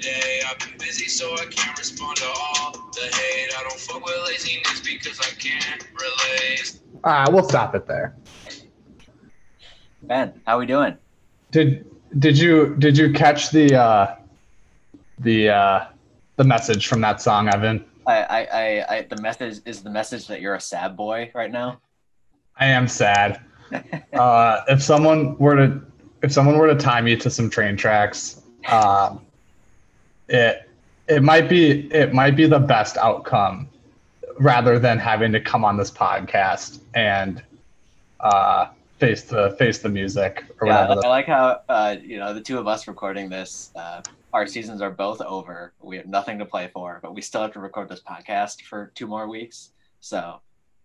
today. I've been busy, so I can't respond to all the hate. I don't fuck with laziness because I can't relate. All right, we'll stop it there. Ben, how we doing? Did did you did you catch the uh, the uh, the message from that song, Evan? I, I, I, I, the message is the message that you're a sad boy right now. I am sad. uh, if someone were to if someone were to tie me to some train tracks, um, it it might be it might be the best outcome rather than having to come on this podcast and uh, face the face the music or Yeah, whatever. I like how uh, you know the two of us recording this. Uh, our seasons are both over. We have nothing to play for, but we still have to record this podcast for two more weeks. So,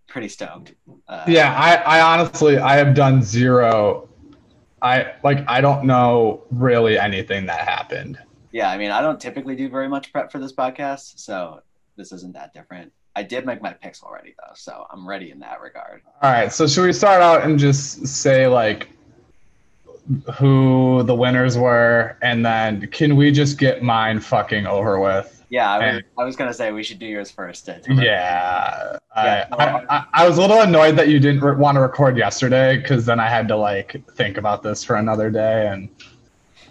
pretty stoked. Uh, yeah, I, I honestly I have done zero. I like I don't know really anything that happened. Yeah. I mean, I don't typically do very much prep for this podcast, so this isn't that different. I did make my picks already though, so I'm ready in that regard. All right, so should we start out and just say like who the winners were, and then can we just get mine fucking over with? Yeah, I was, And- I was gonna say we should do yours first. to- to- Yeah, Yeah. I, I, I, I was a little annoyed that you didn't re- want to record yesterday because then I had to like think about this for another day, and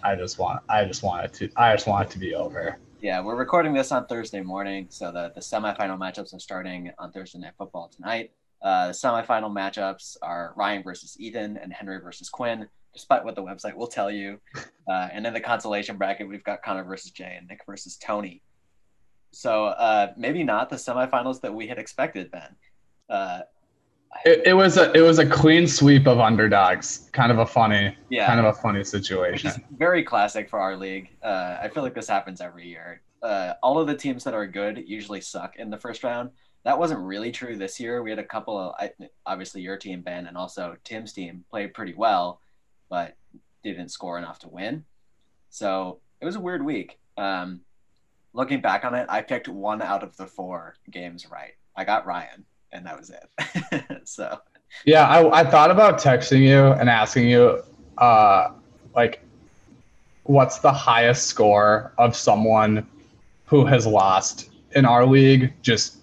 I just want I just want it to I just want it to be over. Yeah, we're recording this on Thursday morning, so the, the semifinal matchups are starting on Thursday Night Football tonight. Uh, the semifinal matchups are Ryan versus Ethan and Henry versus Quinn, despite what the website will tell you. Uh, and in the consolation bracket, we've got Connor versus Jay and Nick versus Tony. So uh, maybe not the semifinals that we had expected, Ben. It, it was a it was a clean sweep of underdogs. Kind of a funny yeah, kind of a funny situation. very classic for our league. Uh, I feel like this happens every year. Uh, all of the teams that are good usually suck in the first round. That wasn't really true this year. We had a couple of, I, obviously, your team, Ben, and also Tim's team played pretty well, but didn't score enough to win. So it was a weird week. Um, looking back on it, I picked one out of the four games right. I got Ryan, and that was it. so Yeah, I, I thought about texting you and asking you, uh, like, what's the highest score of someone who has lost in our league just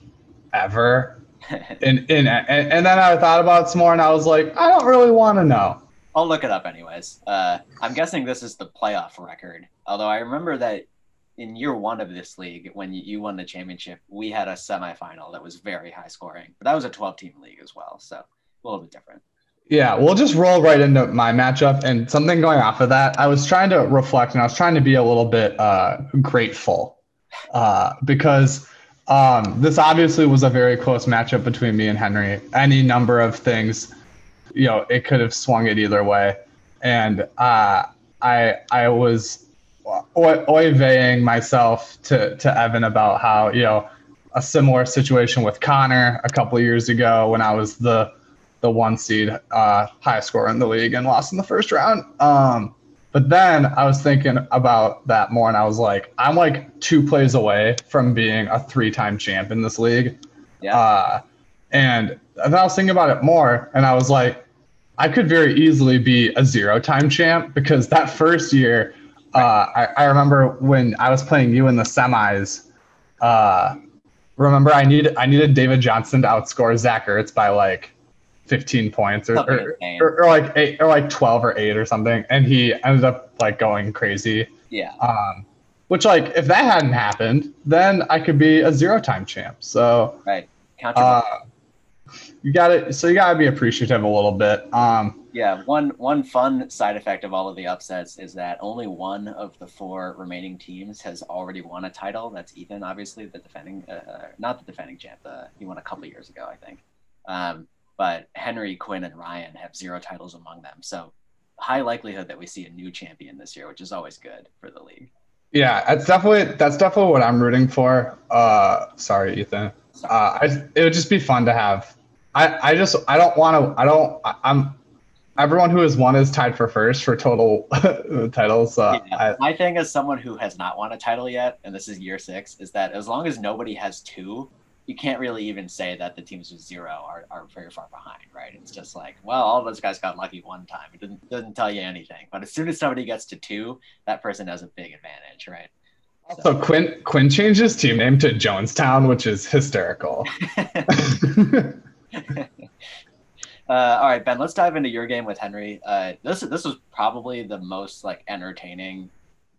ever? And and and, and then I thought about it some more, and I was like, I don't really want to know. I'll look it up anyways. Uh, I'm guessing this is the playoff record. Although I remember that in year one of this league, when you- won the championship, we had a semifinal that was very high scoring. But that was a 12 team league as well, so a little bit different. Yeah, we'll just roll right into my matchup and something going off of that. I was trying to reflect and I was trying to be a little bit uh, grateful uh, because um, this obviously was a very close matchup between me and Henry. Any number of things, you know, it could have swung it either way, and uh, I I was oy- myself to to Evan about how you know a similar situation with Connor a couple of years ago when I was the the one seed, uh, highest scorer in the league, and lost in the first round. Um, but then I was thinking about that more, and I was like, I'm like two plays away from being a three-time champ in this league. Yeah. Uh, and then I was thinking about it more, and I was like, I could very easily be a zero-time champ because that first year, uh, I, I remember when I was playing you in the semis. Uh, remember, I needed I needed David Johnson to outscore Zach Ertz by like 15 points or, or, or, or like eight or like 12 or 8 or something and he ended up like going crazy yeah. um which like if that hadn't happened then i could be a zero time champ so Right. Uh you got to so you got to be appreciative a little bit um Yeah, one one fun side effect of all of the upsets is that only one of the four remaining teams has already won a title. That's Ethan, obviously the defending, uh, uh, not the defending champ. The, he won a couple years ago, I think. Um, but Henry, Quinn, and Ryan have zero titles among them. So high likelihood that we see a new champion this year, which is always good for the league. yeah that's definitely that's definitely what i'm rooting for uh sorry ethan uh I, it would just be fun to have I, I just I don't want to I don't I, I'm everyone who has won is tied for first for total titles. Uh, yeah. My thing as someone who has not won a title yet, and this is year six, is that as long as nobody has two, you can't really even say that the teams with zero are, are very far behind, right? It's just like, well, all those guys got lucky one time. It doesn't, doesn't tell you anything. But as soon as somebody gets to two, that person has a big advantage, right? So, so Quinn Quinn changed his team name to Jonestown, which is hysterical. Uh, all right, Ben. Let's dive into your game with Henry. Uh, this this was probably the most like entertaining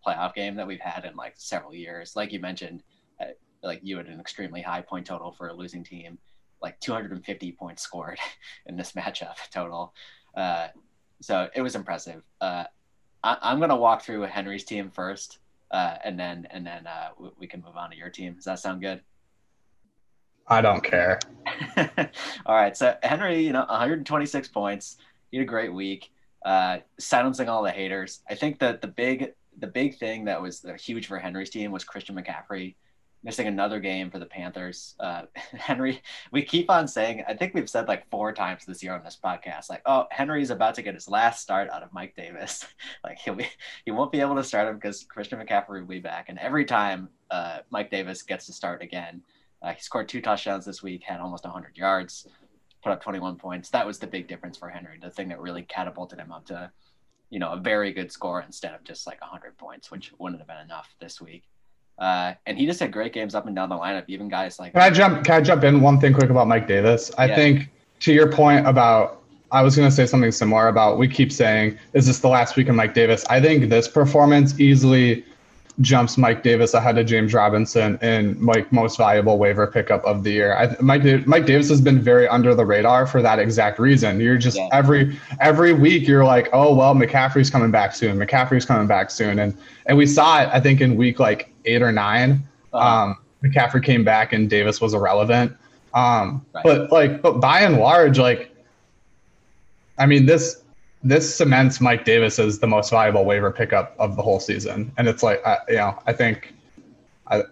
playoff game that we've had in like several years. Like you mentioned, uh, like you had an extremely high point total for a losing team, like 250 points scored in this matchup total. Uh, so it was impressive. Uh, I, am gonna walk through Henry's team first, uh, and then and then we, we can move on to your team. Does that sound good? I don't care. all right. So Henry, you know, 126 points. He had a great week. Uh, silencing all the haters. I think that the big the big thing that was huge for Henry's team was Christian McCaffrey missing another game for the Panthers. Uh, Henry, we keep on saying, I think we've said like four times this year on this podcast, like, oh, Henry's about to get his last start out of Mike Davis. like he'll be, he won't be able to start him because Christian McCaffrey will be back. And every time uh, Mike Davis gets to start again, uh, he scored two touchdowns this week, had almost 100 yards, put up 21 points. That was the big difference for Henry, the thing that really catapulted him up to, you know, a very good score instead of just like 100 points, which wouldn't have been enough this week. Uh, and he just had great games up and down the lineup. Even guys like can I jump? Can I jump in one thing quick about Mike Davis? I yeah. think to your point about I was going to say something similar about we keep saying is this the last week of Mike Davis? I think this performance easily jumps Mike Davis ahead of James Robinson in Mike most valuable waiver pickup of the year. I, Mike Mike Davis has been very under the radar for that exact reason. You're just yeah. every every week you're like, oh well, McCaffrey's coming back soon. McCaffrey's coming back soon, and and we saw it. I think in week like eight or 9 uh-huh. um, McCaffrey came back and Davis was irrelevant. Um, right. But like, but by and large, like, I mean this this cements Mike Davis as the most valuable waiver pickup of the whole season. And it's like, I, you know, I think, I,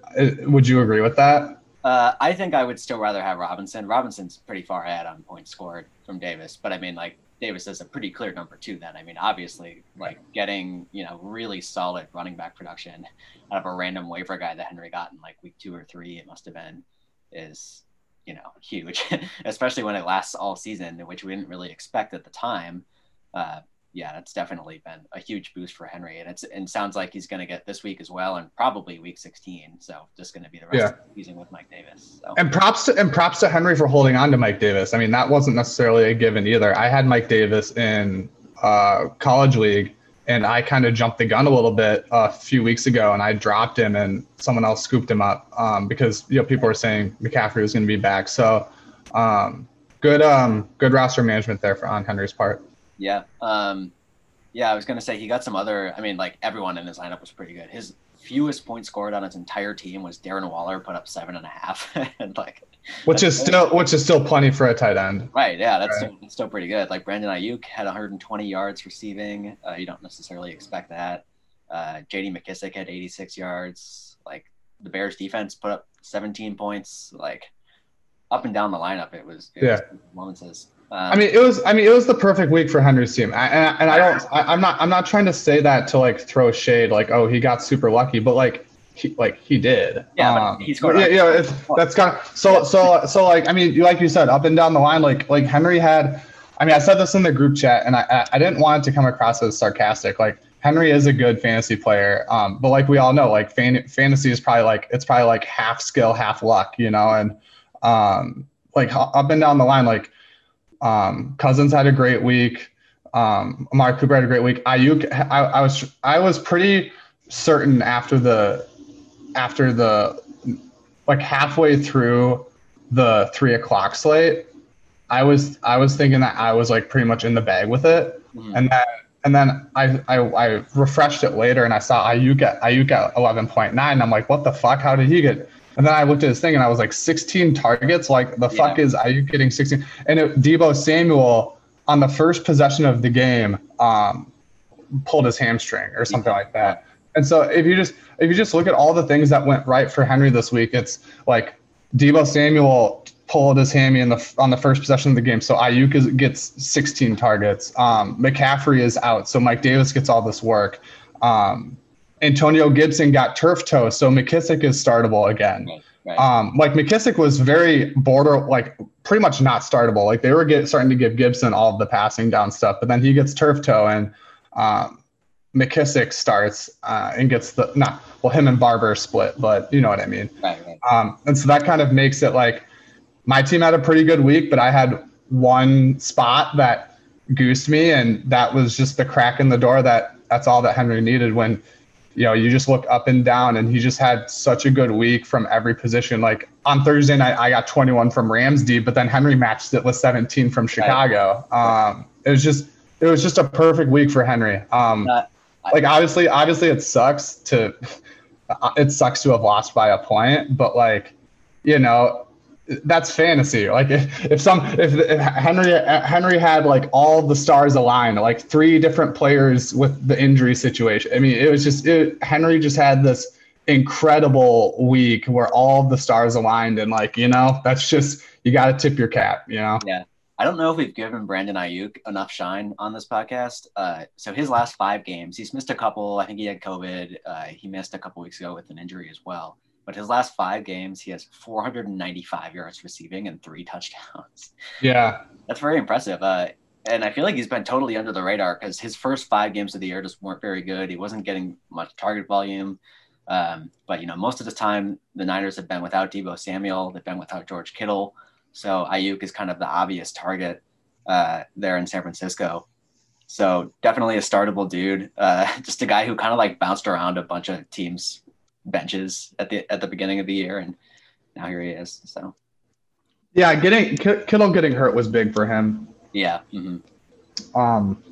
would you agree with that? Uh, I think I would still rather have Robinson. Robinson's pretty far ahead on points scored from Davis, but I mean, like Davis is a pretty clear number two. Then I mean, obviously, like getting you know really solid running back production out of a random waiver guy that Henry got in like week two or three, it must have been, is you know huge, especially when it lasts all season, which we didn't really expect at the time uh, yeah, that's definitely been a huge boost for Henry, and it's and sounds like he's going to get this week as well, and probably week 16. So just going to be the rest yeah. of the season with Mike Davis. So. And props to and props to Henry for holding on to Mike Davis. I mean, that wasn't necessarily a given either. I had Mike Davis in uh, college league, and I kind of jumped the gun a little bit a few weeks ago, and I dropped him, and someone else scooped him up um, because you know people were saying McCaffrey was going to be back. So um, good um, good roster management there for on Henry's part. Yeah. Um, yeah, I was gonna say he got some other. I mean, like everyone in his lineup was pretty good. His fewest points scored on his entire team was Darren Waller, put up seven and a half, and like, which is still which is still plenty for a tight end. Right. Yeah, that's, right. Still, still pretty good. Like Brandon Aiyuk had 120 yards receiving. Uh, you don't necessarily expect that. Uh, J.D. McKissic had 86 yards. Like the Bears defense put up 17 points. Like up and down the lineup, it was it yeah. Was um, I mean, it was. I mean, it was the perfect week for Henry's team, I, and, and I don't. I, am not. I'm not trying to say that to like throw shade, like, oh, he got super lucky, but like, he, like he did. Yeah, um, he scored. Yeah, yeah. It's, that's kind of so. So so like, I mean, like you said, up and down the line, like like Henry had. I mean, I said this in the group chat, and I I didn't want it to come across as sarcastic. Like Henry is a good fantasy player, um, but like we all know, like fan, fantasy is probably like it's probably like half skill, half luck, you know, and um, like up and down the line, like um, Cousins had a great week. Um, Amari Cooper had a great week. Aiyuk, I, I was I was pretty certain after the after the like halfway through the three o'clock slate, I was I was thinking that I was like pretty much in the bag with it, mm-hmm. and then and then I, I I refreshed it later and I saw Aiyuk at Aiyuk at eleven point nine. I'm like, what the fuck? How did he get? And then I looked at his thing and I was like, 16 targets? Like, the fuck is, are you getting 16? And it, Deebo Samuel, on the first possession of the game, um, pulled his hamstring or something yeah. like that. And so if you just if you just look at all the things that went right for Henry this week, it's like Deebo Samuel pulled his hammy in the on the first possession of the game. So Aiyuk is, gets 16 targets. Um, McCaffrey is out, so Mike Davis gets all this work. Um, Antonio Gibson got turf toe, so McKissic is startable again. Right, right. Um, like McKissic was very border, like pretty much not startable. Like they were get, starting to give Gibson all of the passing down stuff, but then he gets turf toe and um, McKissic starts uh, and gets the not well him and Barber split, but you know what I mean. right, right. Um, and so that kind of makes it like my team had a pretty good week, but I had one spot that goosed me, and that was just the crack in the door. That that's all that Henry needed when you know you just look up and down, and he just had such a good week from every position. Like on Thursday night, I got 21 from Rams D, but then Henry matched it with 17 from Chicago. Um, it was just it was just a perfect week for Henry. Um, like obviously, obviously it sucks to it sucks to have lost by a point, but like you know that's fantasy. Like if, if some if, if Henry Henry had like all the stars aligned, like three different players with the injury situation. I mean, it was just it, Henry just had this incredible week where all the stars aligned, and like you know that's just you got to tip your cap. You know. I don't know if we've given Brandon Aiyuk enough shine on this podcast. Uh, so his last five games, he's missed a couple. I think he had COVID. Uh, he missed a couple weeks ago with an injury as well. But his last five games, he has 495 yards receiving and three touchdowns. Yeah. That's very impressive. Uh, and I feel like he's been totally under the radar because his first five games of the year just weren't very good. He wasn't getting much target volume. Um, but you know, most of the time the Niners have been without Deebo Samuel. They've been without George Kittle. So Aiyuk is kind of the obvious target uh, there in San Francisco. So definitely a startable dude. Uh, just a guy who kind of like bounced around a bunch of teams' benches at the at the beginning of the year, and now here he is. So Yeah, getting K- Kittle getting hurt was big for him. yeah. mhm. Um,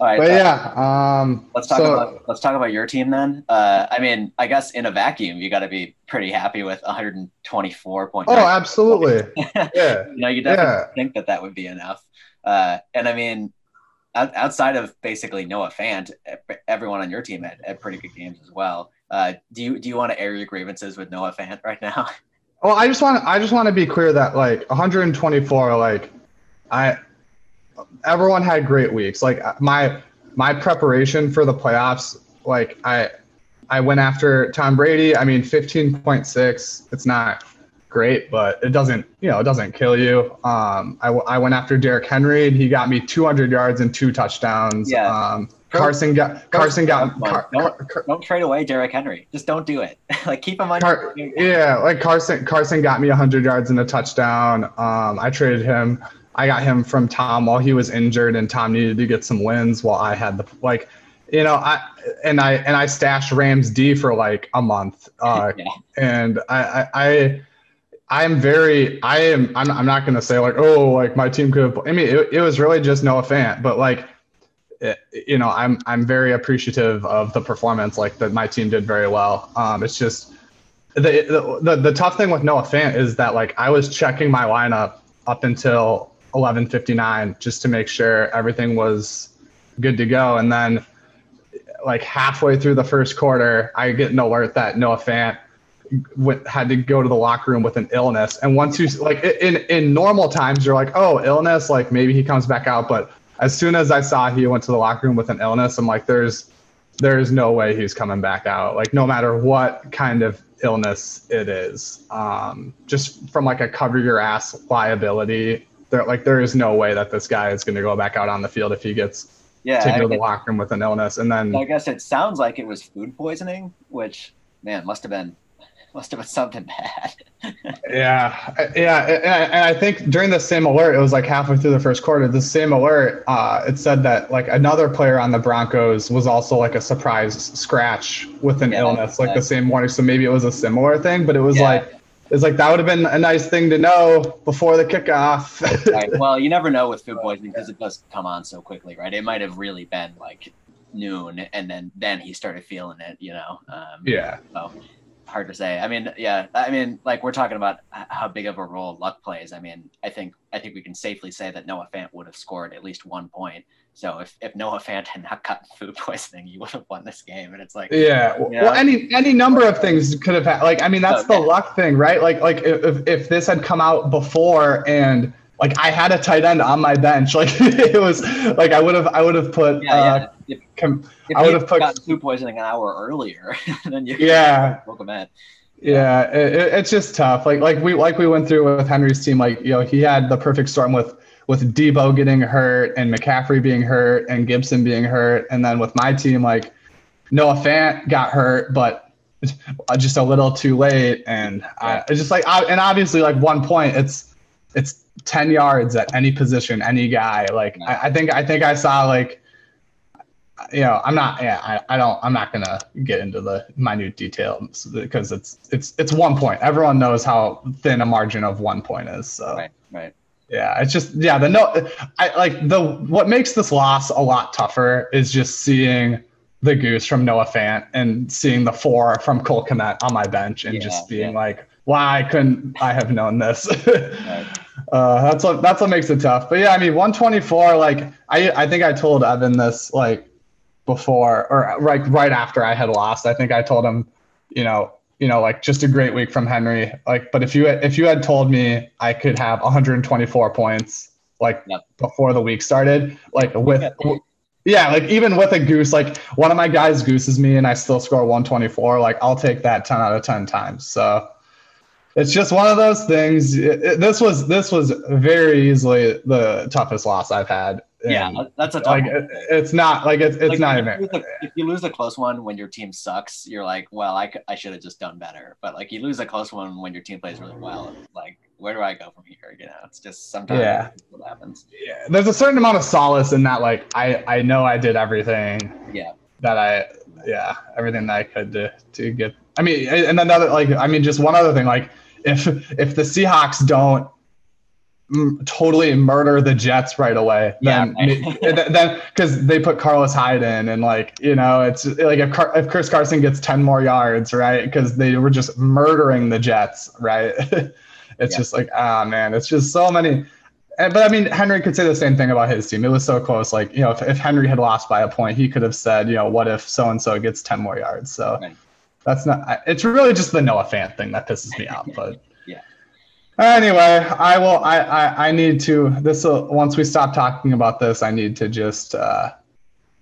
All right. but yeah, um, Let's talk so- about let's talk about your team then. Uh, I mean, I guess in a vacuum, you got to be pretty happy with 124 points. Oh, absolutely. Yeah. you know, you definitely Yeah. think that that would be enough. Uh, and I mean, outside of basically Noah Fant, everyone on your team had, had pretty good games as well. Uh, do you do you want to air your grievances with Noah Fant right now? Well, I just want I just want to be clear that like 124, like I everyone had great weeks. Like my my preparation for the playoffs, like I I went after Tom Brady. I mean, 15.6. It's not great, but it doesn't you know it doesn't kill you. Um, I, I went after Derrick Henry and he got me 200 yards and two touchdowns. Yeah. Um, Carson got Carson got Car, Don't- Car, Car, Don't trade away Derrick Henry. Just don't do it. like keep him on. Car- yeah, like Carson. Carson got me 100 yards and a touchdown. Um, I traded him. I got him from Tom while he was injured, and Tom needed to get some wins while I had the like, you know, I and I and I stashed Rams D for like a month. Uh, Yeah. and I I. I I'm very, I am, I'm, I'm not going to say like, oh, like my team could have, I mean, it, it was really just Noah Fant, but like, it, you know, I'm, I'm very appreciative of the performance, like that my team did very well. Um, it's just, the, the, the, the tough thing with Noah Fant is that like I was checking my lineup up until 11:59 just to make sure everything was good to go, and then like halfway through the first quarter, I get an alert that Noah Fant went, had to go to the locker room with an illness. And once you like in in normal times, you're like, oh, illness, like maybe he comes back out. But as soon as I saw he went to the locker room with an illness, I'm like, there's there's no way he's coming back out. Like no matter what kind of illness it is, um, just from like a cover your ass liability. There, like there is no way that this guy is going to go back out on the field if he gets Yeah. to go to the locker room with an illness. And then I guess it sounds like it was food poisoning, which man must have been must have been something bad. Yeah, yeah, and I, think during the same alert, it was like halfway through the first quarter. The same alert, uh, it said that like another player on the Broncos was also like a surprise scratch with an Yeah, illness, like the same morning. So maybe it was a similar thing, but it was Yeah. like it's like that would have been a nice thing to know before the kickoff. right. Well, you never know with food poisoning because it does come on so quickly, right? It might have really been like noon, and then then he started feeling it, you know. Um, yeah, So, hard to say. I mean, yeah, I mean, like we're talking about how big of a role luck plays. I mean, I think I think we can safely say that Noah Fant would have scored at least one point. So if, if Noah Fant had not gotten food poisoning, you would have won this game. And it's like, yeah, you know? well, any any number of things could have had. Like, I mean, that's Oh, the yeah. luck thing, right? Like, like if if this had come out before and like I had a tight end on my bench, like it was like I would have I would have put yeah, uh, yeah. If, com- if I would have put- gotten food poisoning an hour earlier, then you Yeah. welcome in. Yeah, it, it- it's just tough. Like like we like we went through with Henry's team. Like you know, he had the perfect storm with with Deebo getting hurt and McCaffrey being hurt and Gibson being hurt, and then with my team, like Noah Fant got hurt, but just a little too late, and I it's just like I, and obviously like one point, it's it's ten yards at any position, any guy. Like I, I think I think I saw like you know, I'm not. Yeah, I, I don't. I'm not gonna get into the minute details because it's it's it's one point. Everyone knows how thin a margin of one point is. So Right, right. yeah, it's just yeah. The no, I like the what makes this loss a lot tougher is just seeing the goose from Noah Fant and seeing the four from Cole Kmet on my bench and Yeah, just being yeah. like, why couldn't I have known this? Right. Uh, that's what that's what makes it tough. But yeah, I mean, 124. Like I I think I told Evan this like before or right right after I had lost. I think I told him, you know, you know, like just a great week from Henry. Like, but if you if you had told me I could have 124 points like Yep. before the week started, like with Yeah. yeah, like even with a goose, like one of my guys gooses me and I still score 124. Like I'll take that 10 out of 10 times. So it's just one of those things. It- it- this was this was very easily the toughest loss I've had. Yeah, And, that- that's a tough like one. it, it's not like it's it's Like, not if even. a- if you lose a close one when your team sucks, you're like, well, I, I should have just done better. But like you lose a close one when your team plays really well, like where do I go from here? You know, it's just sometimes Yeah. what happens. Yeah, there's a certain amount of solace in that. Like I I know I did everything. Yeah. That I yeah everything that I could to to get. I mean, and another like I mean just one other thing like if if the Seahawks don't mm, totally murder the Jets right away, then Yeah, then because they put Carlos Hyde in and like you know it's like if Car- if Chris Carson gets ten more yards right because they were just murdering the Jets right. it's Yeah. just like ah man, it's just so many. But I mean, Henry could say the same thing about his team. It was so close. Like, you know, if, if Henry had lost by a point, he could have said, you know, what if so and so gets 10 more yards? So Right. That's not, it's really just the Noah Fant thing that pisses me off. But Yeah. Anyway, I will, I, I, I need to, this will, once we stop talking about this, I need to just, uh,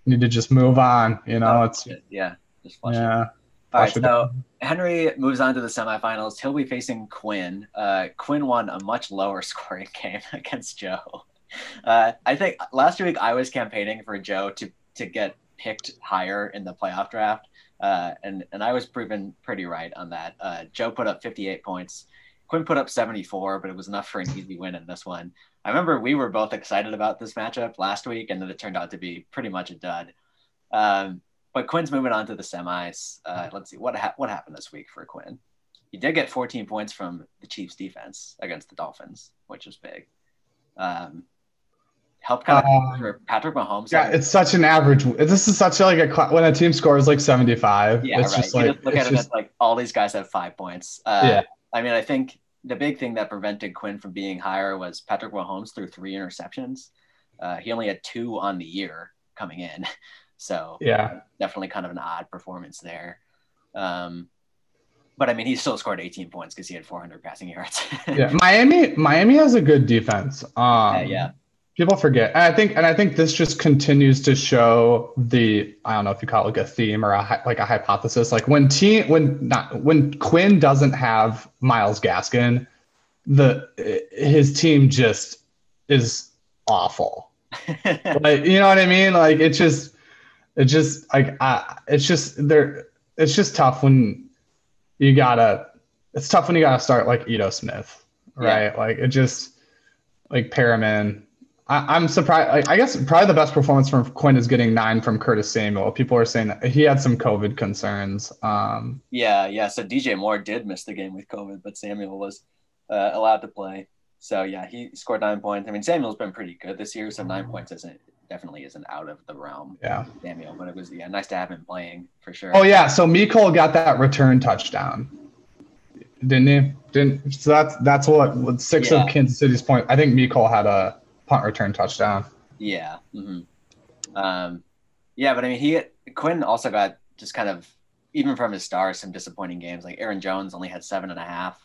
need to just move on. You know, it's, yeah, just flush it. yeah. All right, flush it so Henry moves on to the semifinals. He'll be facing Quinn. Uh, Quinn won a much lower scoring game against Joe. Uh, I think last week I was campaigning for Joe to to get picked higher in the playoff draft, uh, and and I was proven pretty right on that. Uh, Joe put up 58 points. Quinn put up 74, but it was enough for an easy win in this one. I remember we were both excited about this matchup last week, and then it turned out to be pretty much a dud. Um, but Quinn's moving on to the semis. Uh, let's see what ha- what happened this week for Quinn. He did get 14 points from the Chiefs' defense against the Dolphins, which is big. Um, helped kind of Um, for Patrick Mahomes. Yeah, it's such an average. This is such a, like a when a team scores like seventy five. yeah, it's right. just you like just look at it as like all these guys have five points. Uh, Yeah. I mean, I think the big thing that prevented Quinn from being higher was Patrick Mahomes threw three interceptions. Uh, he only had two on the year coming in, so yeah. definitely kind of an odd performance there. Um, but I mean, he still scored 18 points because he had 400 passing yards. yeah, Miami. Miami has a good defense. Um, Yeah, yeah. People forget, and I think, and I think this just continues to show the I don't know if you call it like a theme or a like a hypothesis. Like when team when not when Quinn doesn't have Myles Gaskin, the his team just is awful. like you know what I mean? Like it's just it's just like uh, it's just there. It's just tough when you gotta. It's tough when you gotta start like Ito Smith, right? Like it just like Perriman. I, I'm surprised. Like, I guess probably the best performance from Quinn is getting nine from Curtis Samuel. People are saying he had some COVID concerns. Um, yeah, yeah. So DJ Moore did miss the game with COVID, but Samuel was uh, allowed to play. So yeah, he scored nine points. I mean, Samuel's been pretty good this year, so nine points isn't definitely isn't out of the realm, Yeah. Samuel. But it was yeah, nice to have him playing for sure. Oh yeah. So Mecole got that return touchdown, didn't he? Didn't. So that's that's what six Yeah. of Kansas City's point. I think Mecole had a punt return touchdown. Yeah. hmm Um, yeah, but I mean, he Quinn also got just kind of even from his stars some disappointing games. Like Aaron Jones only had seven and a half.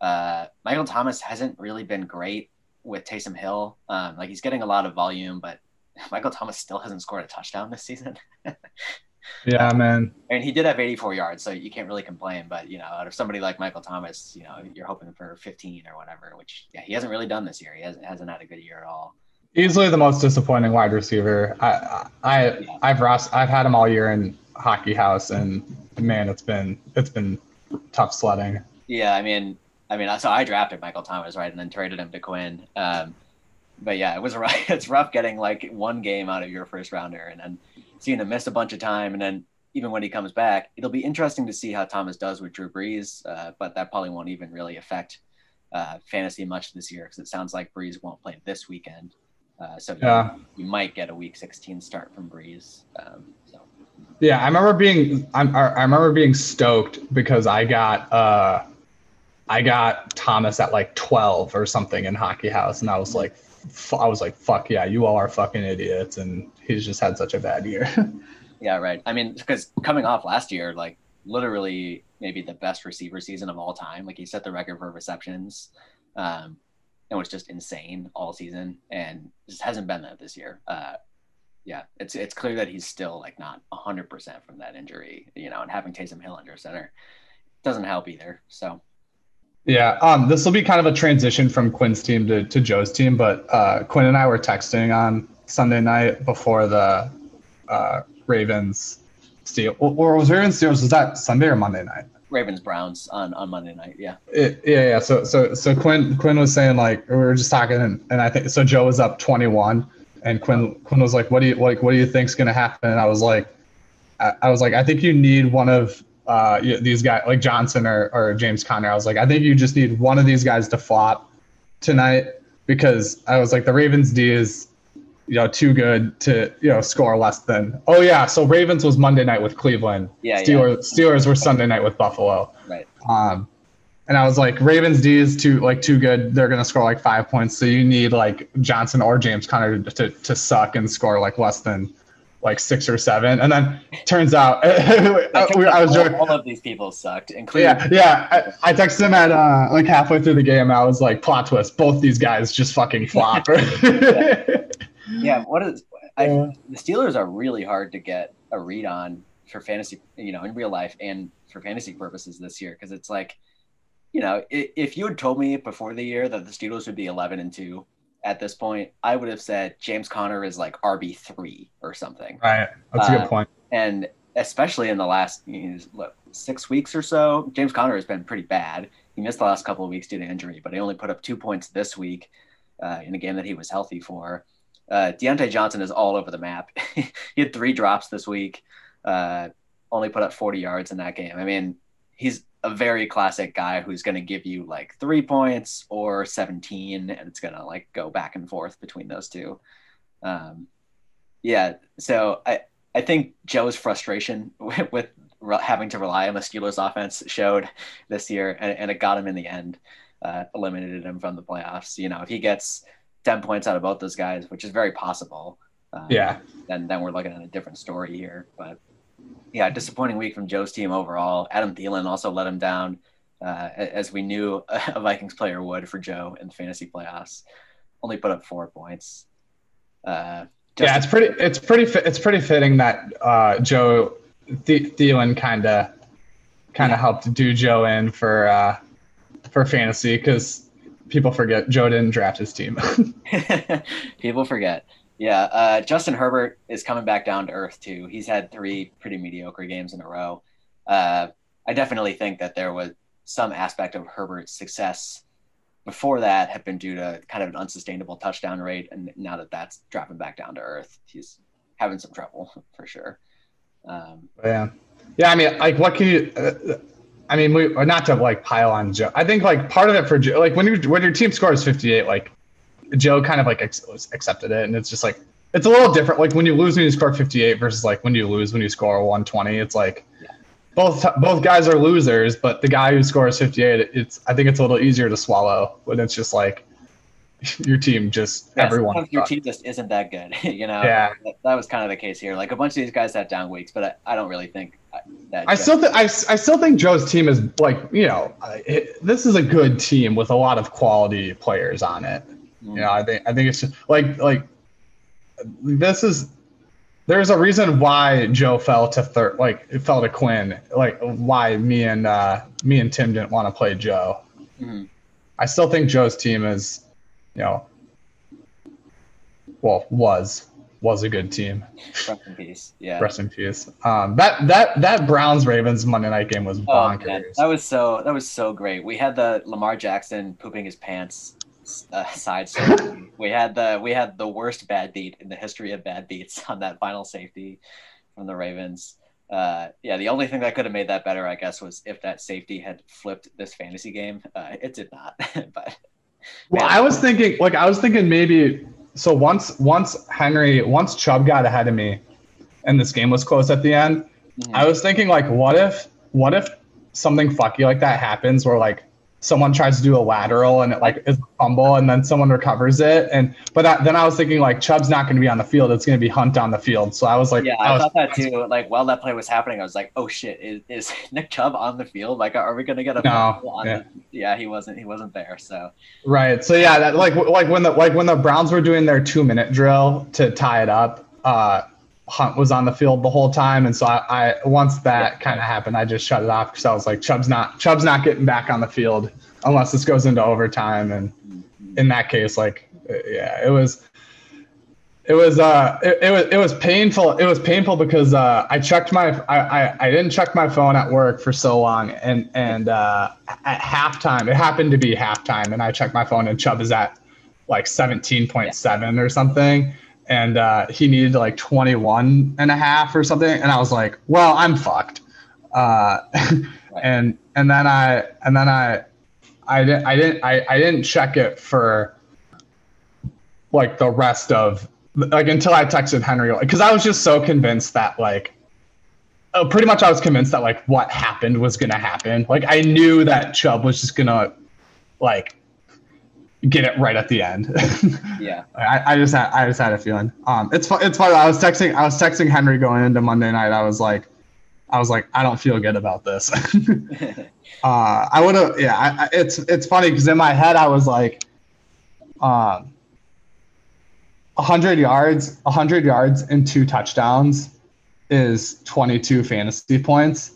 Uh, Michael Thomas hasn't really been great with Taysom Hill. Um, like he's getting a lot of volume, but Michael Thomas still hasn't scored a touchdown this season. Yeah, man. Mean, he did have 84 yards, so you can't really complain. But you know, out of somebody like Michael Thomas, you know, you're hoping for 15 or whatever, which yeah, he hasn't really done this year. He hasn't hasn't had a good year at all. Easily the most disappointing wide receiver. I I I've Ross I've had him all year in Hockey House, and man, it's been it's been tough sledding. Yeah, I mean, I mean, so I drafted Michael Thomas, right, and then traded him to Quinn. Um, but yeah, it was rough. It's rough getting like one game out of your first rounder, and then seeing him miss a bunch of time, and then even when he comes back, it'll be interesting to see how Thomas does with Drew Brees. Uh, but that probably won't even really affect uh, fantasy much this year because it sounds like Brees won't play this weekend. Uh, so Yeah. you, you might get a Week 16 start from Brees. Um, so Yeah, I remember being I'm, I remember being stoked because I got uh I got Thomas at like 12 or something in Hockey House and I was like I was like fuck yeah, you all are fucking idiots and he's just had such a bad year. Yeah, right. I mean, because coming off last year, like literally maybe the best receiver season of all time. Like he set the record for receptions, um, and was just insane all season, and just hasn't been that this year. Uh, yeah, it's it's clear that he's still like not hundred percent from that injury, you know, and having Taysom Hill under center doesn't help either. So yeah, um this will be kind of a transition from Quinn's team to, to Joe's team, but uh Quinn and I were texting on Sunday night before the uh Ravens Steel or was Ravens Steelers was that Sunday or Monday night? Ravens Browns on on Monday night. Yeah, It, yeah, yeah. So, so, so Quinn, Quinn was saying like we were just talking, and, and I think so. Joe was up twenty one, and Quinn, Quinn was like, "What do you like? What do you think's gonna happen?" And I was like, I, I was like, I think you need one of uh these guys, like Johnson or or James Conner. I was like, I think you just need one of these guys to flop tonight because I was like, the Ravens D is you know too good to you know score less than. Oh yeah, so Ravens was Monday night with Cleveland. Yeah, yeah. Steelers Steelers were Sunday night with Buffalo. right. Um, and I was like, Ravens D is too like too good. They're gonna score like five points. So you need like Johnson or James Conner to, to suck and score like less than like six or seven. And then turns out I, I was all, joking. all of these people sucked, including Yeah, yeah. I, I texted him at uh, like halfway through the game. I was like, plot twist. Both these guys just fucking flop. yeah what is I, Yeah. the steelers are really hard to get a read on for fantasy you know in real life and for fantasy purposes this year because it's like you know i- if you had told me before the year that the steelers would be 11 and 2 at this point i would have said james conner is like rb3 or something right. That's a good Uh, point. and especially in the last you know, what, six weeks or so, James Conner has been pretty bad. He missed the last couple of weeks due to injury, but he only put up two points this week uh, in a game that he was healthy for. Uh, Diontae Johnson is all over the map. he had three drops this week, uh, only put up 40 yards in that game. I mean, he's a very classic guy who's going to give you like three points or 17, and it's going to like go back and forth between those two. Um, yeah, so I, I think Joe's frustration with, with re- having to rely on the Steelers offense showed this year, and, and it got him in the end, uh, eliminated him from the playoffs. You know, if he gets 10 points out of both those guys, which is very possible, uh, Yeah. then, then we're looking at a different story here. But yeah, disappointing week from Joe's team overall. Adam Thielen also let him down, uh, as we knew a Vikings player would for Joe in the fantasy playoffs. Only put up four points. Uh, yeah, it's pretty. It's pretty. fi- It's pretty fitting that uh, Joe Th- Thielen kind of kind of Yeah. helped do Joe in for uh, for fantasy because people forget Joe didn't draft his team. People forget. Yeah, uh, Justin Herbert is coming back down to earth too. He's had three pretty mediocre games in a row. Uh, I definitely think that there was some aspect of Herbert's success before that had been due to kind of an unsustainable touchdown rate, and now that that's dropping back down to earth, he's having some trouble for sure. Um, yeah, yeah. I mean, like, what can you? Uh, I mean, we not to like pile on Joe. I think like part of it for Joe, like when you when your team scores fifty eight, like Joe kind of like ex- accepted it, and it's just like it's a little different. Like when you lose when you score 58 versus like when you lose when you score 120. It's like Yeah. both both guys are losers, but the guy who scores 58, it's I think it's a little easier to swallow when it's just like your team just Yeah, everyone. your team just isn't that good. you know, Yeah. that, that was kind of the case here. Like a bunch of these guys had down weeks, but I, I don't really think uh, that. I still think I, I still think Joe's team is like you know it, this is a good team with a lot of quality players on it. Mm. Know, I think I think it's just like like this is there's a reason why Joe fell to third like it fell to Quinn like why me and uh, me and Tim didn't want to play Joe. Mhm. I still think Joe's team is you know well was was a good team. Rest in peace. Yeah. Rest in peace. Um, that that that Browns Ravens Monday night game was Oh bonkers. man, that was so that was so great. We had the Lamar Jackson pooping his pants uh, side story. we had the we had the worst bad beat in the history of bad beats on that final safety from the Ravens. Uh, yeah, the only thing that could have made that better, I guess, was if that safety had flipped this fantasy game. Uh, it did not, but Well, Man. I was thinking, like, I was thinking maybe. So once, once Henry, once Chubb got ahead of me, and this game was close at the end, mhm. I was thinking, like, what if, what if something fucky like that happens, where like someone tries to do a lateral and it like is a fumble, and then someone recovers it, and but that, then I was thinking like Chubb's not going to be on the field; it's going to be Hunt on the field. So I was like, yeah, I, was, thought that too. Like while that play was happening, I was like, "Oh shit, is, is Nick Chubb on the field? Like, are we gonna get a No, fumble on yeah. the- yeah, he wasn't. He wasn't there. So Right. So yeah, that like like when the like when the Browns were doing their two minute drill to tie it up, uh, Hunt was on the field the whole time, and so I, I once that kind of happened, I just shut it off because I was like, Chubb's not Chubb's not getting back on the field unless this goes into overtime, and in that case, like uh, yeah, it was. It was uh it, it was it was painful. It was painful because uh I checked my I, I, I didn't check my phone at work for so long and and uh at halftime it happened to be halftime and I checked my phone and Chubb is at like 17.7 or something and uh he needed like 21 and a half or something and I was like well I'm fucked uh and and then I and then I I didn't I didn't I, I didn't check it for like the rest of like until I texted Henry because I was just so convinced that like uh, pretty much I was convinced that like what happened was gonna happen. Like I knew that Chubb was just gonna like get it right at the end. yeah, I, I just had I just had a feeling. Um, it's it's funny. I was texting I was texting Henry going into Monday night. I was like, I was like, I don't feel good about this. uh, I would have yeah. I, I, it's it's funny because in my head I was like, um, hundred yards, a hundred yards and two touchdowns is twenty two fantasy points.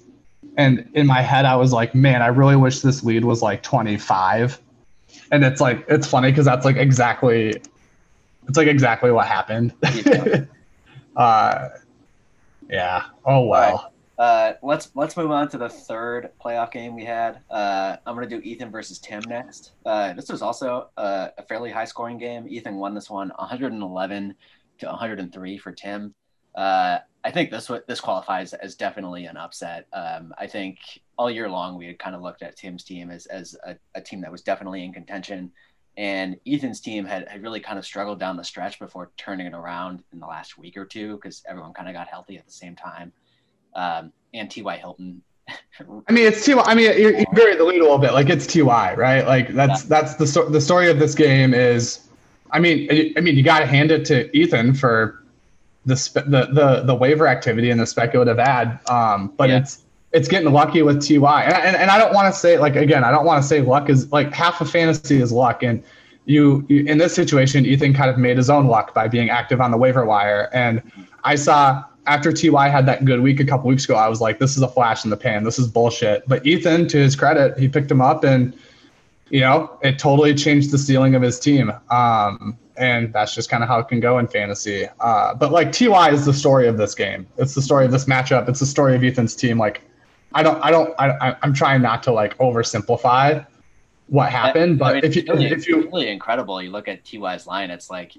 And in my head, I was like, man, I really wish this lead was like 25 and it's like it's funny because that's like exactly it's like exactly what happened Yeah. uh yeah oh well Uh, let's let's move on to the third playoff game we had. Uh, I'm gonna do Ethan versus Tim next. Uh, this was also uh, a fairly high scoring game. Ethan won this one, 111 to 103 for Tim. Uh, I think this this qualifies as definitely an upset. Um, I think all year long we had kind of looked at Tim's team as as a, a team that was definitely in contention, and Ethan's team had, had really kind of struggled down the stretch before turning it around in the last week or two because everyone kind of got healthy at the same time um, and T.Y. Hilton. i mean it's ty i mean you you buried the lead a little bit like it's ty right like that's that's the the story of this game is i mean I- i mean you got to hand it to ethan for the spe- the the the waiver activity and the speculative ad um but Yeah. it's it's getting lucky with ty and, and, and i don't want to say like again i don't want to say luck is like half of fantasy is luck and you, you in this situation ethan kind of made his own luck by being active on the waiver wire and i saw after ty had that good week a couple weeks ago i was like this is a flash in the pan. This is bullshit. But ethan to his credit he picked him up and you know it totally changed the ceiling of his team. Um and that's just kind of how it can go in fantasy uh but like ty is the story of this game it's the story of this matchup it's the story of ethan's team like i don't i don't I, I- i'm trying not to like oversimplify what happened but I mean, if you really, if you really incredible. You look at Ty's line; it's like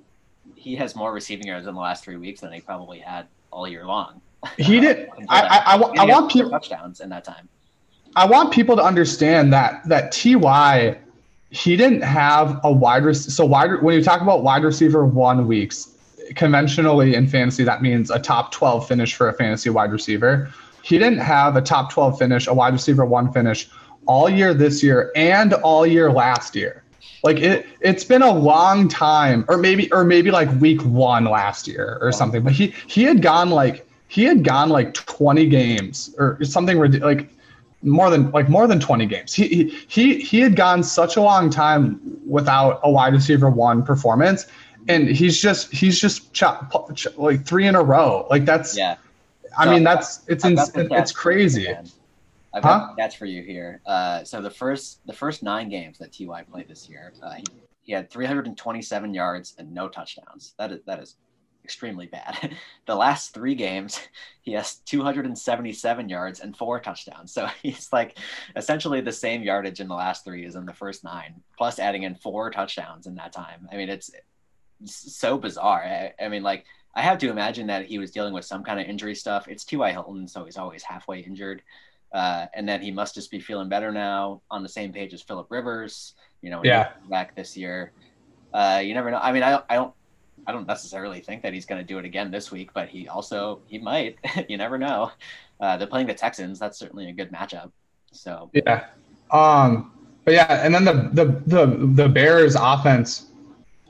he has more receiving yards in the last three weeks than he probably had all year long. he did I, I, I, I want people touchdowns in that time. I want people to understand that that Ty he didn't have a wide receiver. So wide when you talk about wide receiver one weeks, conventionally in fantasy that means a top 12 finish for a fantasy wide receiver. He didn't have a top 12 finish, a wide receiver one finish all year this year and all year last year. Like it it's been a long time or maybe or maybe like week 1 last year or something. But he he had gone like he had gone like 20 games or something like more than like more than 20 games. He he he had gone such a long time without a wide receiver one performance and he's just he's just ch- ch- like three in a row. Like that's Yeah. I So, mean that's it's it's stats for you, crazy. I've Huh? got stats for you here. Uh, so the first the first nine games that Ty played this year, uh, he, he had 327 yards and no touchdowns. That is that is extremely bad. the last three games, he has 277 yards and four touchdowns. So he's like essentially the same yardage in the last three as in the first nine, plus adding in four touchdowns in that time. I mean, it's, so bizarre. I, I mean, like I have to imagine that he was dealing with some kind of injury stuff. It's T.Y. Hilton, so he's always halfway injured. Uh, and then he must just be feeling better now on the same page as Philip Rivers, you know, Yeah. back this year. Uh, you never know. I mean, I, I don't, I don't necessarily think that he's going to do it again this week, but he also, he might, you never know. Uh, they're playing the Texans. That's certainly a good matchup. So Yeah. Um but yeah, and then the the the the Bears offense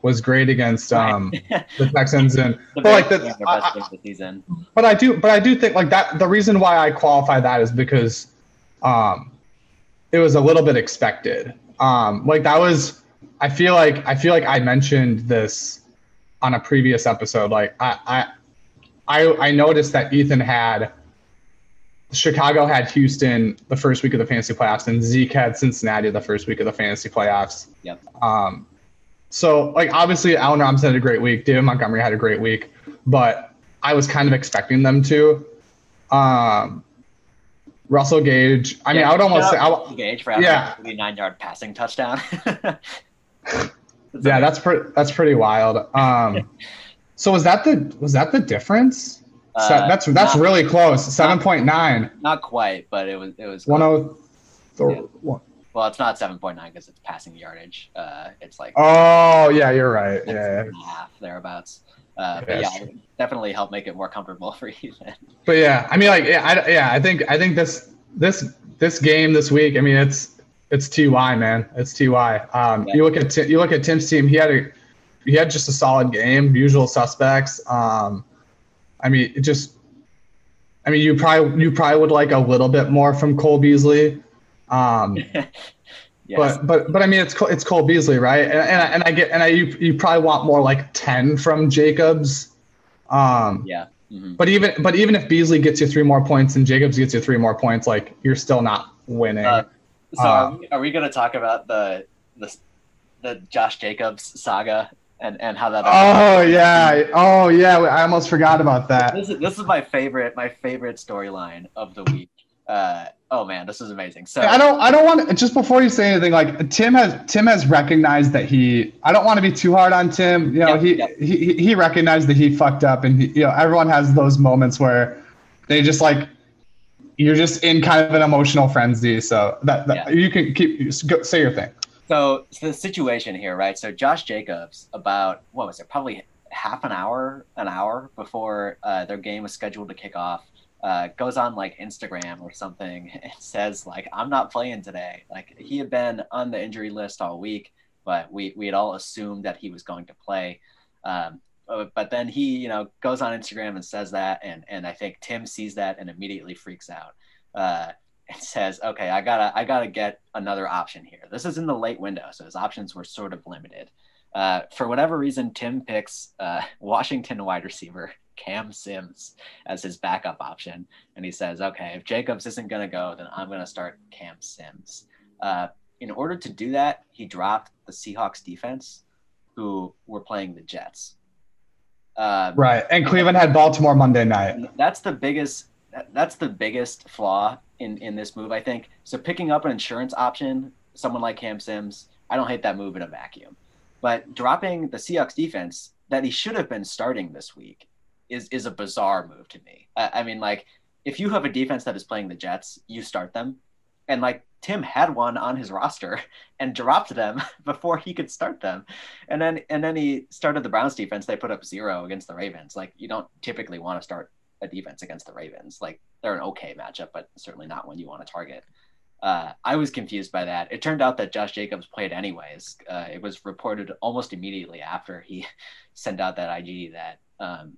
was great against um the Texans and the but like the, I- best I- game of the season. but I do, but I do think like that. The reason why I qualify that is because, um, it was a little bit expected. Um, like that was, I feel like I feel like I mentioned this on a previous episode. Like I, I, I, I noticed that Ethan had Chicago had Houston the first week of the fantasy playoffs, and Zeke had Cincinnati the first week of the fantasy playoffs. Yep. Um, so like obviously Allen Robinson had a great week, David Montgomery had a great week, but I was kind of expecting them to. Um, Russell Gage. I mean, I would almost say, I, Gage for yeah. a 39 yard passing touchdown. yeah, that's pretty. That's pretty wild. Um, so was that the was that the difference? Uh, that's that's not- really close. Seven point nine. not quite, but it was it was One oh. Yeah. well, it's not 7.9 because it's passing yardage. Uh, it's like Oh yeah, you're right. Yeah, a half thereabouts. Uh, but Yeah, yeah, definitely help make it more comfortable for Ethan. but yeah, I mean, like, yeah, I, yeah, I think I think this this this game this week. I mean, it's it's Ty man, it's Ty. Um, Yeah. you look at you look at Tim's team. He had a he had just a solid game. Usual suspects. Um, I mean, it just. I mean, you probably you probably would like a little bit more from Cole Beasley. Um, Yes. But but but I mean it's Cole- it's Cole Beasley, right? And and I, and I get and I you, you probably want more like ten from Jacobs. Um, yeah. Mhm. but even but even if Beasley gets you three more points and Jacobs gets you three more points, like you're still not winning. Uh, So Uh, are we, are we going to talk about the the the Josh Jacobs saga and and how that? oh yeah, oh yeah, I almost forgot about that. This is this is my favorite my favorite storyline of the week. Uh, oh man, this is amazing. So I don't I don't want just before you say anything like Tim has Tim has recognized that he I don't want to be too hard on Tim. You know, Yeah, he, he he recognized that he fucked up and he, you know everyone has those moments where they just like you're just in kind of an emotional frenzy. So that, that Yeah. you can keep go, say your thing. So, so the situation here, right? So Josh Jacobs, about what was it? Probably half an hour, an hour before uh, their game was scheduled to kick off, uh, goes on like Instagram or something and says like, "I'm not playing today." Like he had been on the injury list all week, but we we had all assumed that he was going to play. Um, uh, but then he, you know, goes on Instagram and says that, and and I think Tim sees that and immediately freaks out. Uh, and says, "Okay, I gotta, I gotta get another option here." This is in the late window, so his options were sort of limited. Uh, for whatever reason, Tim picks uh, Washington wide receiver Cam Sims as his backup option, and he says, "Okay, if Jacobs isn't gonna go, then I'm gonna start Cam Sims." Uh, in order to do that, he dropped the Seahawks defense, who were playing the Jets. Uh, Right. And Cleveland had Baltimore Monday night. that's the biggest that's the biggest flaw in in this move i think so picking up an insurance option someone like cam sims i don't hate that move in a vacuum but dropping the seahawks defense that he should have been starting this week is is a bizarre move to me i, I mean like if you have a defense that is playing the jets you start them and like Tim had one on his roster and dropped them before he could start them. And then and then he started the Browns defense. They put up zero against the Ravens. Like you don't typically want to start a defense against the Ravens. Like they're an okay matchup, but certainly not one you want to target. Uh, I was confused by that. It turned out that Josh Jacobs played anyways. Uh, it was reported almost immediately after he sent out that IG that um,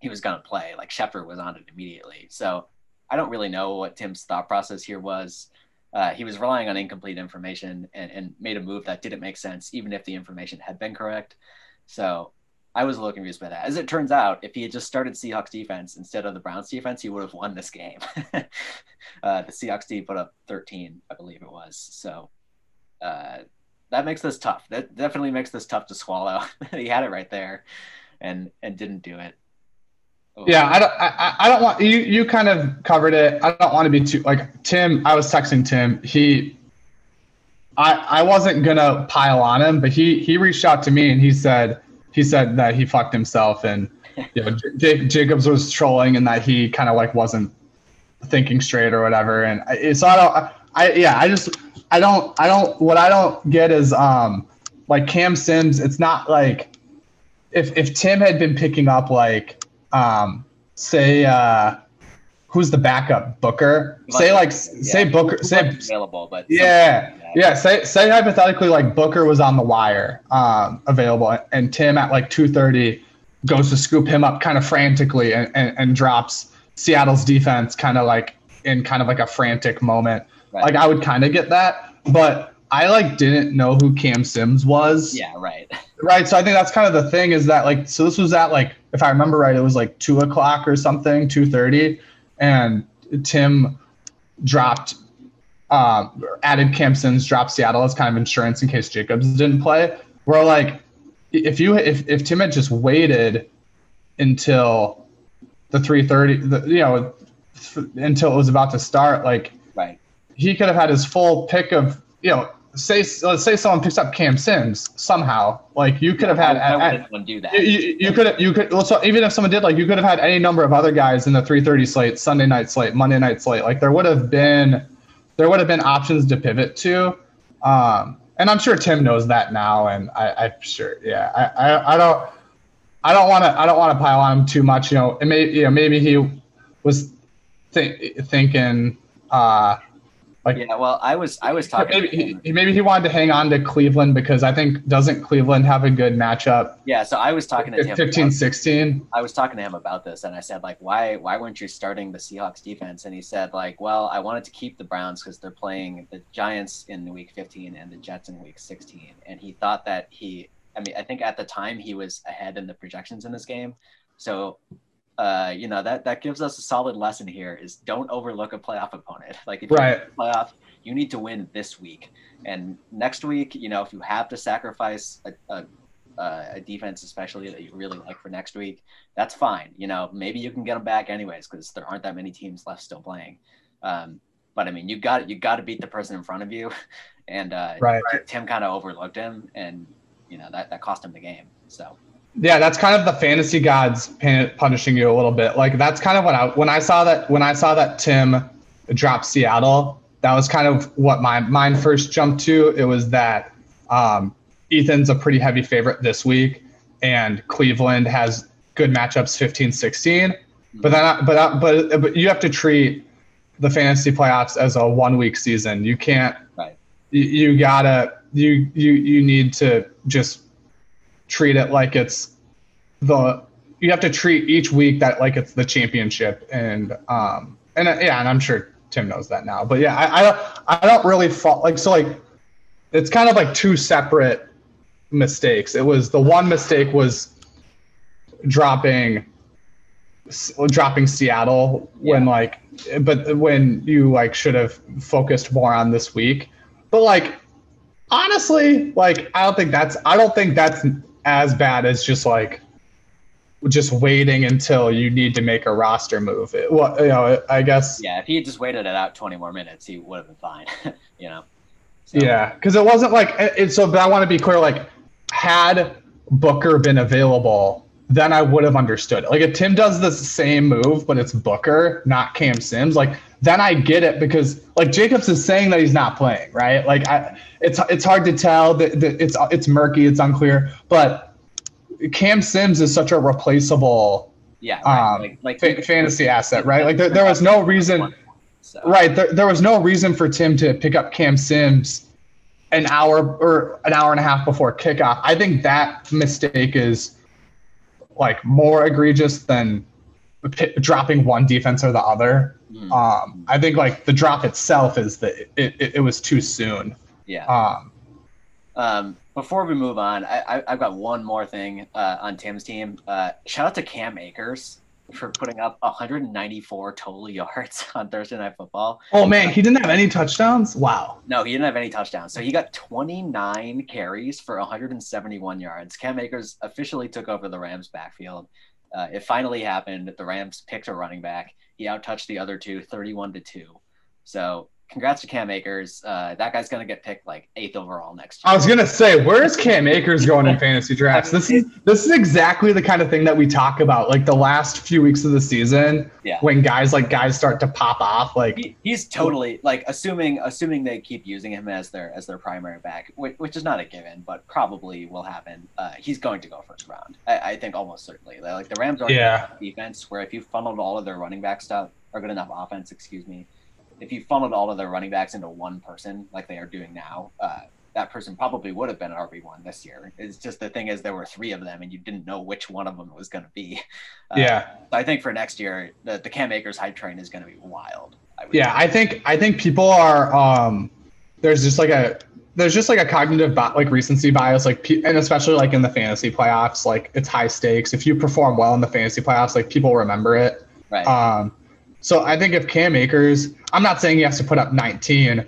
he was going to play. Like Schefter was on it immediately. So I don't really know what Tim's thought process here was. Uh, he was relying on incomplete information and, and made a move that didn't make sense, even if the information had been correct. So I was a little confused by that. As it turns out, if he had just started Seahawks defense instead of the Browns defense, he would have won this game. uh, the Seahawks team put up 13, I believe it was. So uh, that makes this tough. That definitely makes this tough to swallow. he had it right there, and and didn't do it. Yeah, I don't. I, I don't want you. You kind of covered it. I don't want to be too like Tim. I was texting Tim. He, I I wasn't gonna pile on him, but he he reached out to me and he said he said that he fucked himself and you know J- Jacobs was trolling and that he kind of like wasn't thinking straight or whatever. And I, so I don't. I yeah. I just I don't I don't what I don't get is um like Cam Sims. It's not like if if Tim had been picking up like um say uh who's the backup Booker say like yeah. say Booker say available but yeah yeah, say say hypothetically like Booker was on the wire, um, available, and Tim at like two thirty goes to scoop him up kind of frantically and, and, and drops Seattle's defense kind of like in kind of like a frantic moment. Right. Like I would kind of get that, but I like didn't know who Cam Sims was. Yeah, right. Right. So I think that's kind of the thing is that like so this was at like if I remember right, it was like two o'clock or something, two thirty, and Tim dropped uh, added Cam Sims, dropped Seattle as kind of insurance in case Jacobs didn't play. We're like, if you if if Tim had just waited until the 3:30, the, you know, until it was about to start, like, right, he could have had his full pick of, you know, say let's say someone picks up Cam Sims somehow, like you could have had. Why would anyone do that? You, you could you could also even if someone did, like you could have had any number of other guys in the 3:30 slate, Sunday night slate, Monday night slate. Like there would have been there would have been options to pivot to. Um, and I'm sure Tim knows that now. And I, am sure, yeah, I, I, I don't, I don't want to, I don't want to pile on him too much. You know, and maybe, you know, maybe he was th- thinking, uh, like, yeah, well, I was I was talking. Maybe he, maybe he wanted to hang on to Cleveland because I think doesn't Cleveland have a good matchup? Yeah, so I was talking to 15, him 15, 16. I was talking to him about this, and I said like, why why weren't you starting the Seahawks defense? And he said like, well, I wanted to keep the Browns because they're playing the Giants in week 15 and the Jets in week 16, and he thought that he. I mean, I think at the time he was ahead in the projections in this game, so uh, you know that that gives us a solid lesson here is don't overlook a playoff opponent. Like if right. you playoff, you need to win this week, and next week, you know, if you have to sacrifice a, a, a defense, especially that you really like for next week, that's fine. You know, maybe you can get them back anyways because there aren't that many teams left still playing. Um, but I mean, you got you got to beat the person in front of you, and uh, right. Tim kind of overlooked him, and you know that that cost him the game. So yeah, that's kind of the fantasy gods punishing you a little bit. Like that's kind of when I when I saw that when I saw that Tim dropped Seattle, that was kind of what my mind first jumped to. It was that um, Ethan's a pretty heavy favorite this week, and Cleveland has good matchups 15 16. But then, but but but you have to treat the fantasy playoffs as a one week season. You can't. Right. You, you gotta you you you need to just treat it like it's the you have to treat each week that like it's the championship. And um and uh, yeah and i'm sure tim knows that now but yeah i i don't i don't really fall like so like it's kind of like two separate mistakes. It was the one mistake was dropping dropping seattle when yeah. like but when you like should have focused more on this week. But like honestly like i don't think that's i don't think that's as bad as just like just waiting until you need to make a roster move. It, well, you know, I guess. Yeah, if he had just waited it out 20 more minutes, he would have been fine. you know. So. Yeah, because it wasn't like it, so. But I want to be clear. Like, had Booker been available, then I would have understood. Like, if Tim does the same move, but it's Booker, not Cam Sims, like then I get it because like Jacobs is saying that he's not playing, right? Like I, it's it's hard to tell. That, that it's it's murky, it's unclear. But Cam Sims is such a replaceable Yeah, right. um, like like fa- fantasy asset, right? Like there, there was no reason, So, right? There, there was no reason for Tim to pick up Cam Sims an hour or an hour and a half before kickoff. I think that mistake is like more egregious than p- dropping one defense or the other. mm, Um, I think like the drop itself is that it, it, it was too soon. yeah. Um, Um, before we move on, I, I, I've got one more thing uh, on Tim's team. Uh, shout out to Cam Akers for putting up 194 total yards on Thursday Night Football. oh man, he didn't have any touchdowns. Wow. No, he didn't have any touchdowns. So he got 29 carries for 171 yards. Cam Akers officially took over the Rams' backfield. Uh, it finally happened. The Rams picked a running back. He outtouched the other two, 31 to two. So congrats to Cam Akers. Uh, that guy's gonna get picked like eighth overall next year. I was gonna say, where is Cam Akers going in fantasy drafts? This is this is exactly the kind of thing that we talk about, like the last few weeks of the season, Yeah. when guys like guys start to pop off. Like, He, he's totally like assuming assuming they keep using him as their as their primary back, which, which is not a given, but probably will happen. Uh, he's going to go first round. I, I think almost certainly. Like the Rams are Yeah. defense where if you funneled all of their running back stuff or good enough offense, excuse me, if you funneled all of their running backs into one person like they are doing now, uh, that person probably would have been an RB one this year. It's just the thing is there were three of them and you didn't know which one of them was going to be. Uh, yeah, I think for next year, the, the Cam Akers hype train is going to be wild. I yeah. I think I think people are um, there's just like a there's just like a cognitive bi- like recency bias, like pe- and especially like in the fantasy playoffs, like it's high stakes. If you perform well in the fantasy playoffs, like people remember it. right. Um, so I think if Cam Akers, I'm not saying he has to put up 19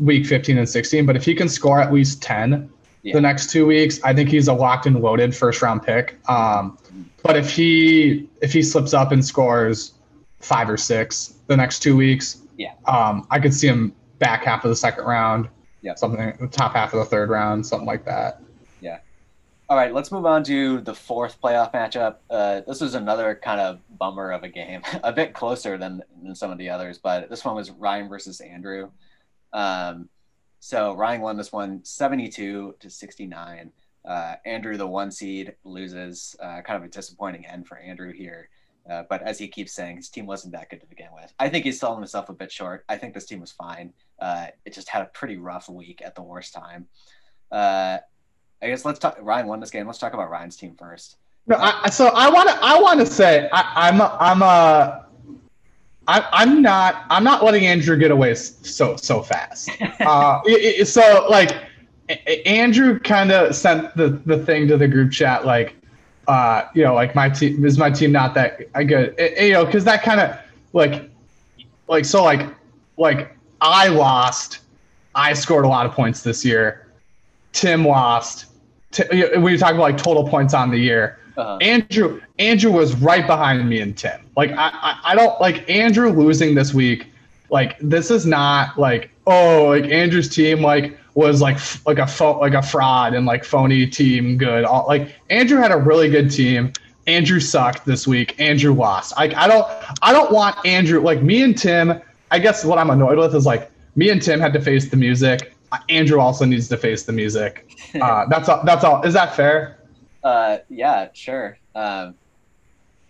week 15 and 16, but if he can score at least 10 Yeah. the next two weeks, I think he's a locked and loaded first round pick. Um, but if he if he slips up and scores five or six the next two weeks, Yeah. um, I could see him back half of the second round, Yeah. something top half of the third round, something like that. All right, let's move on to the fourth playoff matchup. Uh, this was another kind of bummer of a game, a bit closer than, than some of the others, but this one was Ryan versus Andrew. Um, so Ryan won this one 72 to 69. Uh, Andrew, the one seed, loses. Uh, kind of a disappointing end for Andrew here. Uh, but as he keeps saying, his team wasn't that good to begin with. I think he's selling himself a bit short. I think this team was fine. Uh, it just had a pretty rough week at the worst time. Uh, I guess let's talk. Ryan won this game. Let's talk about Ryan's team first. No, I, so I want to. I want to say I, I'm. A, I'm a. I, I'm not. I'm not letting Andrew get away so so fast. uh, it- it- so like, Andrew kind of sent the the thing to the group chat like, uh, you know, like my team is my team not that good. It- you know, because that kind of like, like so like, like I lost. I scored a lot of points this year. Tim lost. T- when you talk about like total points on the year, Uh, Andrew Andrew was right behind me and Tim. Like I, I I don't like Andrew losing this week. Like this is not like oh like Andrew's team like was like f- like a pho- like a fraud and like phony team good. All, like Andrew had a really good team. Andrew sucked this week. Andrew lost. Like I don't I don't want Andrew like me and Tim. I guess what I'm annoyed with is like me and Tim had to face the music. Andrew also needs to face the music. Uh, that's all. That's all. Is that fair? uh, yeah, sure. Um,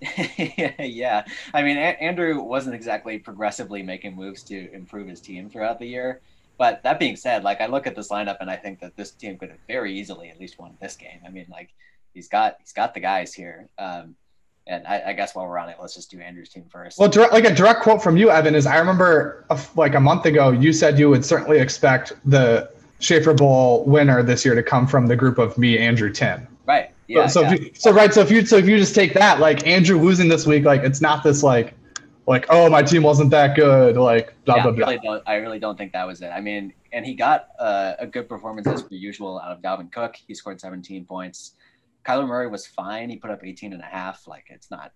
yeah, I mean, A- Andrew wasn't exactly progressively making moves to improve his team throughout the year. But that being said, like I look at this lineup and I think that this team could have very easily at least won this game. I mean, like he's got he's got the guys here. Um, and I, I guess while we're on it, let's just do Andrew's team first. Well, direct, like a direct quote from you, Evan, is I remember a like a month ago, you said you would certainly expect the Schaefer Bowl winner this year to come from the group of me, Andrew, Tim. right? Yeah. so, yeah. If you, so right, so if you so if you just take that, like Andrew losing this week, like it's not this like like oh my team wasn't that good, like blah yeah, blah I really don't. I really don't think that was it. I mean, and he got uh, a good performance as per usual out of Dalvin Cook. He scored 17 points. Kyler Murray was fine. He put up 18 and a half. Like it's not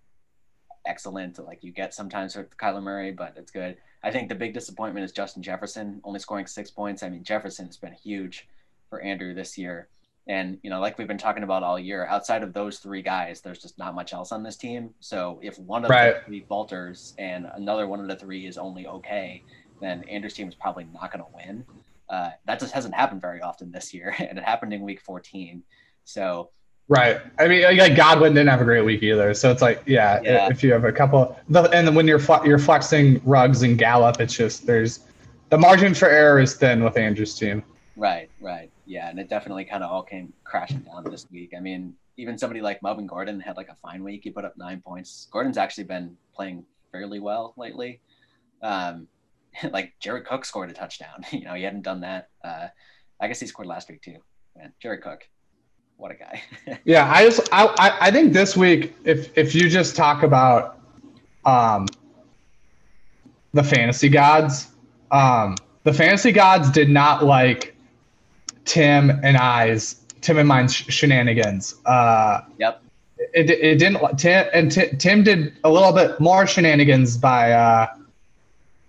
excellent like you get sometimes with Kyler Murray, but it's good. I think the big disappointment is Justin Jefferson only scoring six points. I mean, Jefferson has been huge for Andrew this year. And you know, like we've been talking about all year, outside of those three guys, there's just not much else on this team. So if one of Right. the three falters and another one of the three is only okay, then Andrew's team is probably not going to win. Uh, that just hasn't happened very often this year, and it happened in week 14. So Right. I mean, like Godwin didn't have a great week either. So it's like, yeah, Yeah. if you have a couple, and then when you're you're flexing Ruggs and Gallup, it's just there's the margin for error is thin with Andrew's team. Right, right. Yeah, and it definitely kind of all came crashing down this week. I mean, even somebody like Melvin Gordon had like a fine week. He put up nine points. Gordon's actually been playing fairly well lately. Um, like Jared Cook scored a touchdown. you know, he hadn't done that. Uh, I guess he scored last week too. Man, Jared Cook, what a guy. Yeah, I just I, I I think this week if if you just talk about um the fantasy gods, um the fantasy gods did not like Tim and I's Tim and mine's sh- shenanigans. Uh yep. it, it didn't Tim and Ti- Tim did a little bit more shenanigans by uh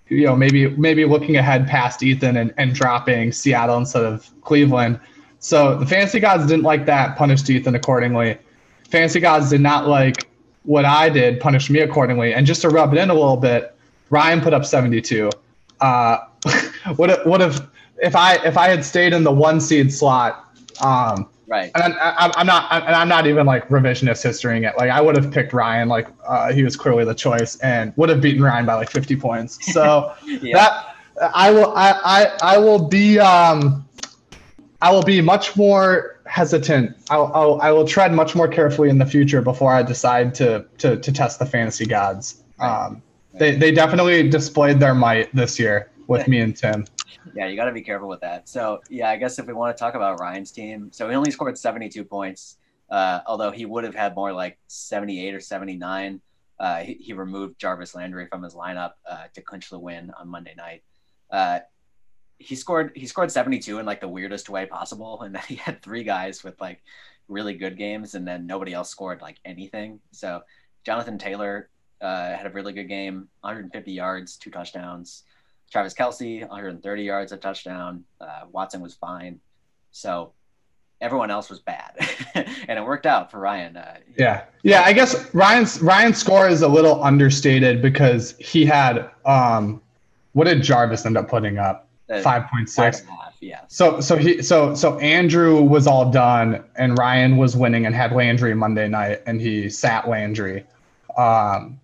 you know maybe maybe looking ahead past Ethan and, and dropping Seattle instead of Cleveland. So the fantasy gods didn't like that, punished Ethan accordingly. Fantasy gods did not like what I did, punished me accordingly. And just to rub it in a little bit, Ryan put up 72. Uh, what if, what if if I if I had stayed in the one seed slot, um, Right. and I, I, I'm not, and I'm not even like revisionist historying it. Like I would have picked Ryan, like uh, he was clearly the choice, and would have beaten Ryan by like 50 points. So Yeah. that I will, I, I, I will be, um, I will be much more hesitant. I'll, I'll, I will tread much more carefully in the future before I decide to, to, to test the fantasy gods. Um, they, they definitely displayed their might this year with me and Tim. Yeah, you got to be careful with that. So, yeah, I guess if we want to talk about Ryan's team, so he only scored 72 points, uh, although he would have had more like 78 or 79. Uh, he, he removed Jarvis Landry from his lineup uh, to clinch the win on Monday night. He scored he scored 72 in like the weirdest way possible, and then he had three guys with like really good games, and then nobody else scored like anything. So Jonathan Taylor uh, had a really good game, 150 yards, two touchdowns. Travis Kelce, 130 yards, a touchdown. Uh, Watson was fine. So everyone else was bad, and it worked out for Ryan. Uh, Yeah, yeah. I guess Ryan's Ryan's score is a little understated because he had um, what did Jarvis end up putting up? Five point six. and a half, yeah. So so he so so Andrew was all done and Ryan was winning and had Landry Monday night and he sat Landry, um,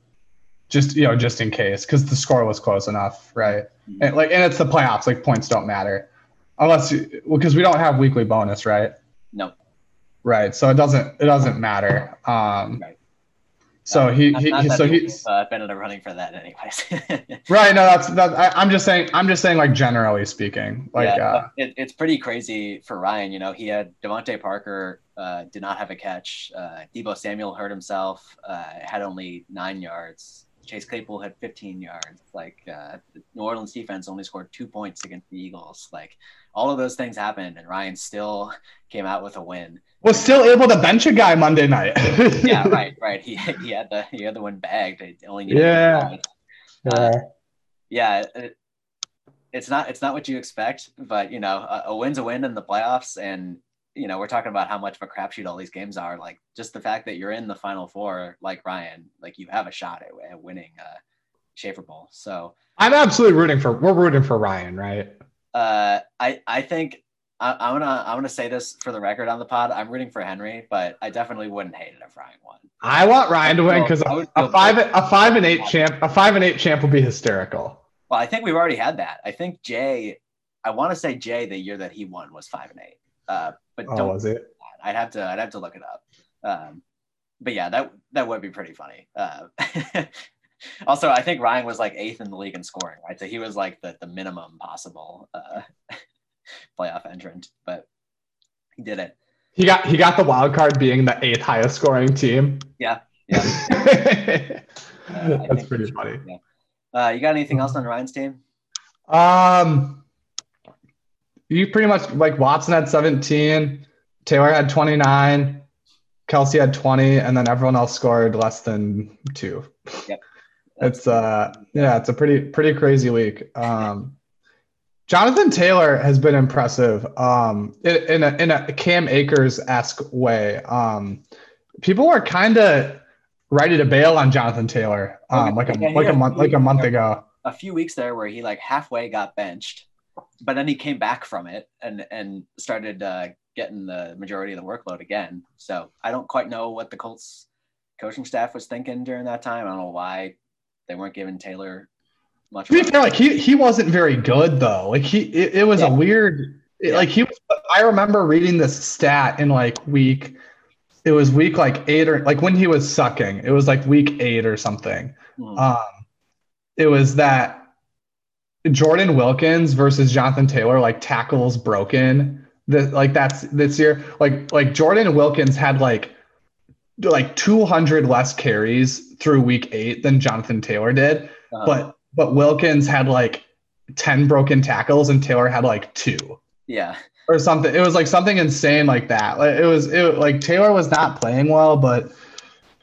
just you know just in case because the score was close enough, right? And like and it's the playoffs, like points don't matter, unless because we don't have weekly bonus, right? No. Right. So it doesn't it doesn't matter. Um, Right. So he, Not- he, not he that so he's uh, been in the running for that, anyways. right. No, that's that. I, I'm just saying. I'm just saying, like generally speaking, like yeah, uh, it, it's pretty crazy for Ryan. You know, he had DeVante Parker uh, did not have a catch. Uh, Deebo Samuel hurt himself, uh, had only nine yards. Chase Claypool had 15 yards. Like uh, the New Orleans defense only scored two points against the Eagles. Like all of those things happened, and Ryan still came out with a win. Was still able to bench a guy Monday night. Yeah, right, right. He, he had the he had the win bagged. He only needed Yeah. one. Uh, yeah, it, it's not it's not what you expect, but you know, a, a win's a win in the playoffs, and you know, we're talking about how much of a crapshoot all these games are. Like just the fact that you're in the final four, like Ryan, like you have a shot at, at winning uh, Schaefer Bowl. So I'm absolutely rooting for. We're rooting for Ryan, right? uh, I I think I, I'm gonna I'm gonna say this for the record on the pod. I'm rooting for Henry, but I definitely wouldn't hate it if Ryan won. I want Ryan to win because would a five good. a five and eight champ a five and eight champ will be hysterical. Well, I think we've already had that. I think Jay, I want to say Jay, the year that he won was five and eight. Uh, but Oh, don't was it? I'd have to I'd have to look it up. Um, but yeah, that that would be pretty funny. Uh, also, I think Ryan was like eighth in the league in scoring, right? So he was like the the minimum possible uh, playoff entrant, but he did it. He got he got the wild card being the eighth highest scoring team. Yeah, yeah. That's pretty funny. Yeah. Uh, you got anything else on Ryan's team? Um, you pretty much like Watson had 17, Taylor had 29, Kelce had 20, and then everyone else scored less than two. Yep. It's uh yeah, it's a pretty pretty crazy week. Um, Jonathan Taylor has been impressive um, in, a in a Cam Akers esque way. Um, people were kind of ready to bail on Jonathan Taylor um, like a Okay, like a month like a month ago. a few weeks there where he like halfway got benched, but then he came back from it and and started uh, getting the majority of the workload again. So I don't quite know what the Colts coaching staff was thinking during that time. I don't know why they weren't giving Taylor much. To be fair, like he he wasn't very good though. Like he it, it was Yeah. a weird. it- Yeah. Like he was. I remember reading this stat in like week. It was week like eight or like when he was sucking. It was like week eight or something. Hmm. Um, it was that Jordan Wilkins versus Jonathan Taylor like tackles broken. That like that's this year. Like like Jordan Wilkins had like like 200 less carries through week eight than Jonathan Taylor did Uh, but but Wilkins had like 10 broken tackles and Taylor had like two yeah, or something. It was like something insane like that. Like it was it like Taylor was not playing well, but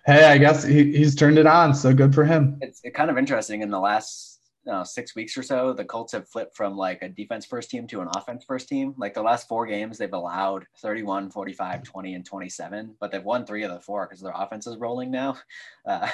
hey, I guess he, he's turned it on, so good for him. it's kind of interesting. In the last uh, six weeks or so, the Colts have flipped from like a defense first team to an offense first team. Like the last four games, they've allowed 31, 45, 20, and 27, but they've won three of the four because their offense is rolling now. Uh,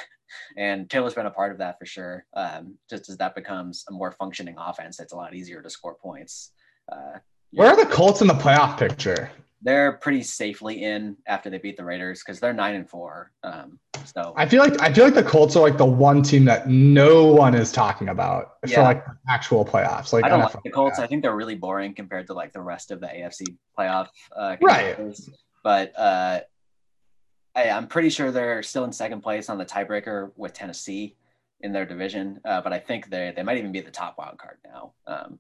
and Taylor's been a part of that for sure. Um, just as that becomes a more functioning offense, it's a lot easier to score points. Uh, Where are the Colts in the playoff picture? they're pretty safely in after they beat the Raiders because they're nine and four. Um, so I feel like I feel like the Colts are like the one team that no one is talking about Yeah. for like actual playoffs. Like I don't NFL like the Colts. playoffs. I think they're really boring compared to like the rest of the AFC playoff. Uh, Right. But uh, I, I'm pretty sure they're still in second place on the tiebreaker with Tennessee in their division. Uh, but I think they they might even be the top wild card now. Um,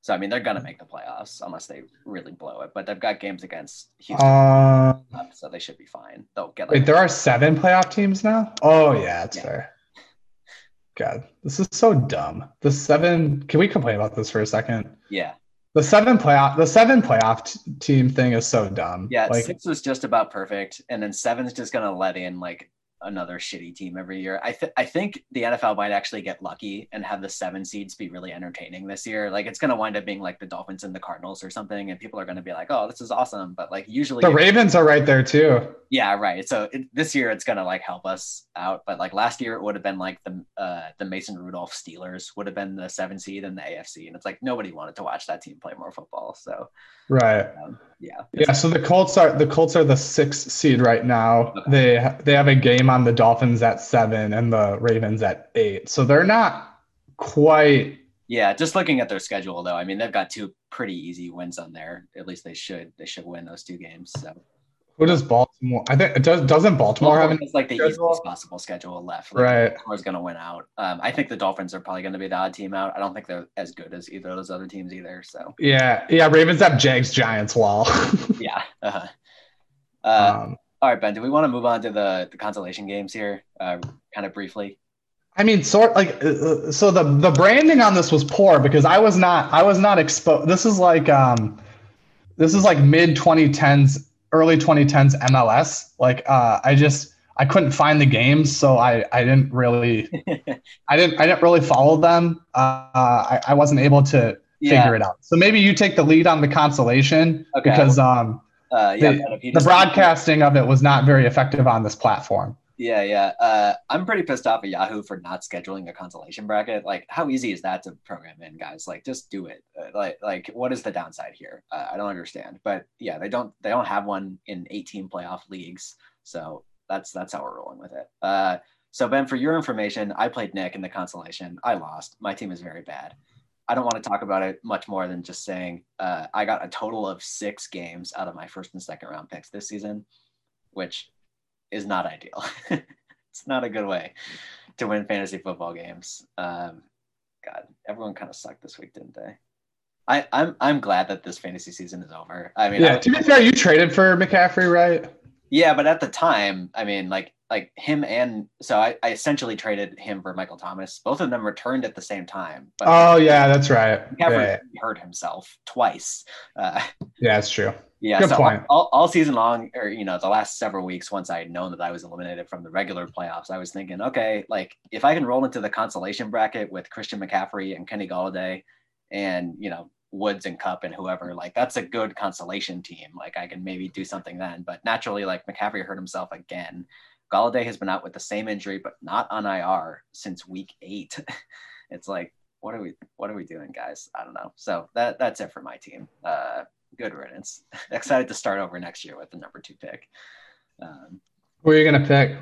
so I mean, they're gonna make the playoffs unless they really blow it. But they've got games against Houston, Uh, up, so they should be fine. They'll get like wait, there are seven playoff teams now. Oh yeah, that's Yeah. fair. God, this is so dumb. The seven. Can we complain about this for a second? yeah. The seven playoff, the seven playoff t- team thing is so dumb. Yeah, like six was just about perfect, and then seven's just gonna let in like another shitty team every year. I th- I think the NFL might actually get lucky and have the seven seeds be really entertaining this year. Like it's gonna wind up being like the Dolphins and the Cardinals or something, and people are gonna be like, "Oh, this is awesome," but like usually, the Ravens are right there too. yeah, right. So it, this year it's gonna like help us out, but like last year it would have been like the uh, the Mason Rudolph Steelers would have been the seven seed in the AFC, and it's like nobody wanted to watch that team play more football. So Right. um, yeah, Yeah. So the Colts are the Colts are the sixth seed right now. Okay. They they have a game on the Dolphins at seven and the Ravens at eight. So they're not quite. Yeah, just looking at their schedule though, I mean they've got two pretty easy wins on there. At least they should. They should win those two games. So Who does Baltimore? I think it does. Doesn't Baltimore have? An, it's like the schedule? easiest possible schedule left. Like, Right. Baltimore's going to win out. Um, I think the Dolphins are probably going to be the odd team out. I don't think they're as good as either of those other teams either. So yeah. Yeah. Ravens have Jags, Giants. wall. yeah. Uh-huh. Uh, um, all right, Ben. Do we want to move on to the the consolation games here, uh, kind of briefly? I mean, sort like uh, so the the branding on this was poor because I was not I was not exposed. This is like um, this is like mid 2010s, early 2010s MLS. Like uh, I just I couldn't find the games, so I I didn't really I didn't I didn't really follow them. Uh, I I wasn't able to Yeah. figure it out. So maybe you take the lead on the consolation Okay. because um Uh, yeah. the- Ben, if you the broadcasting of it was not very effective on this platform. Yeah, yeah. Uh, I'm pretty pissed off at Yahoo for not scheduling a consolation bracket. Like, how easy is that to program in, guys? Like, just do it. Uh, like, like, what is the downside here? Uh, I don't understand. But yeah, they don't they don't have one in 18 playoff leagues, so that's that's how we're rolling with it. Uh, so Ben, for your information, I played Nick in the consolation. I lost. My team is very bad. I don't want to talk about it much more than just saying uh, I got a total of six games out of my first and second round picks this season, which is not ideal. it's not a good way to win fantasy football games. Um, God, everyone kind of sucked this week, didn't they? I, I'm I'm glad that this fantasy season is over. I mean, Yeah. I- To be fair, you traded for McCaffrey, right? yeah, but at the time, I mean, like like him and so I, I essentially traded him for Michael Thomas. Both of them returned at the same time. But Oh yeah, that's right. McCaffrey Yeah, hurt himself twice. Uh, yeah, that's true. Yeah, Good so point. All, all season long, or you know, the last several weeks, once I had known that I was eliminated from the regular playoffs, I was thinking, okay, like if I can roll into the consolation bracket with Christian McCaffrey and Kenny Golladay, and you know, Woods and Kupp and whoever, like that's a good consolation team. Like I can maybe do something then. But naturally, like McCaffrey hurt himself again. Golladay has been out with the same injury, but not on IR since week eight. it's like, what are we what are we doing, guys? I don't know. So that that's it for my team. Uh, good riddance. Excited to start over next year with the number two pick. Um, Who are you gonna pick?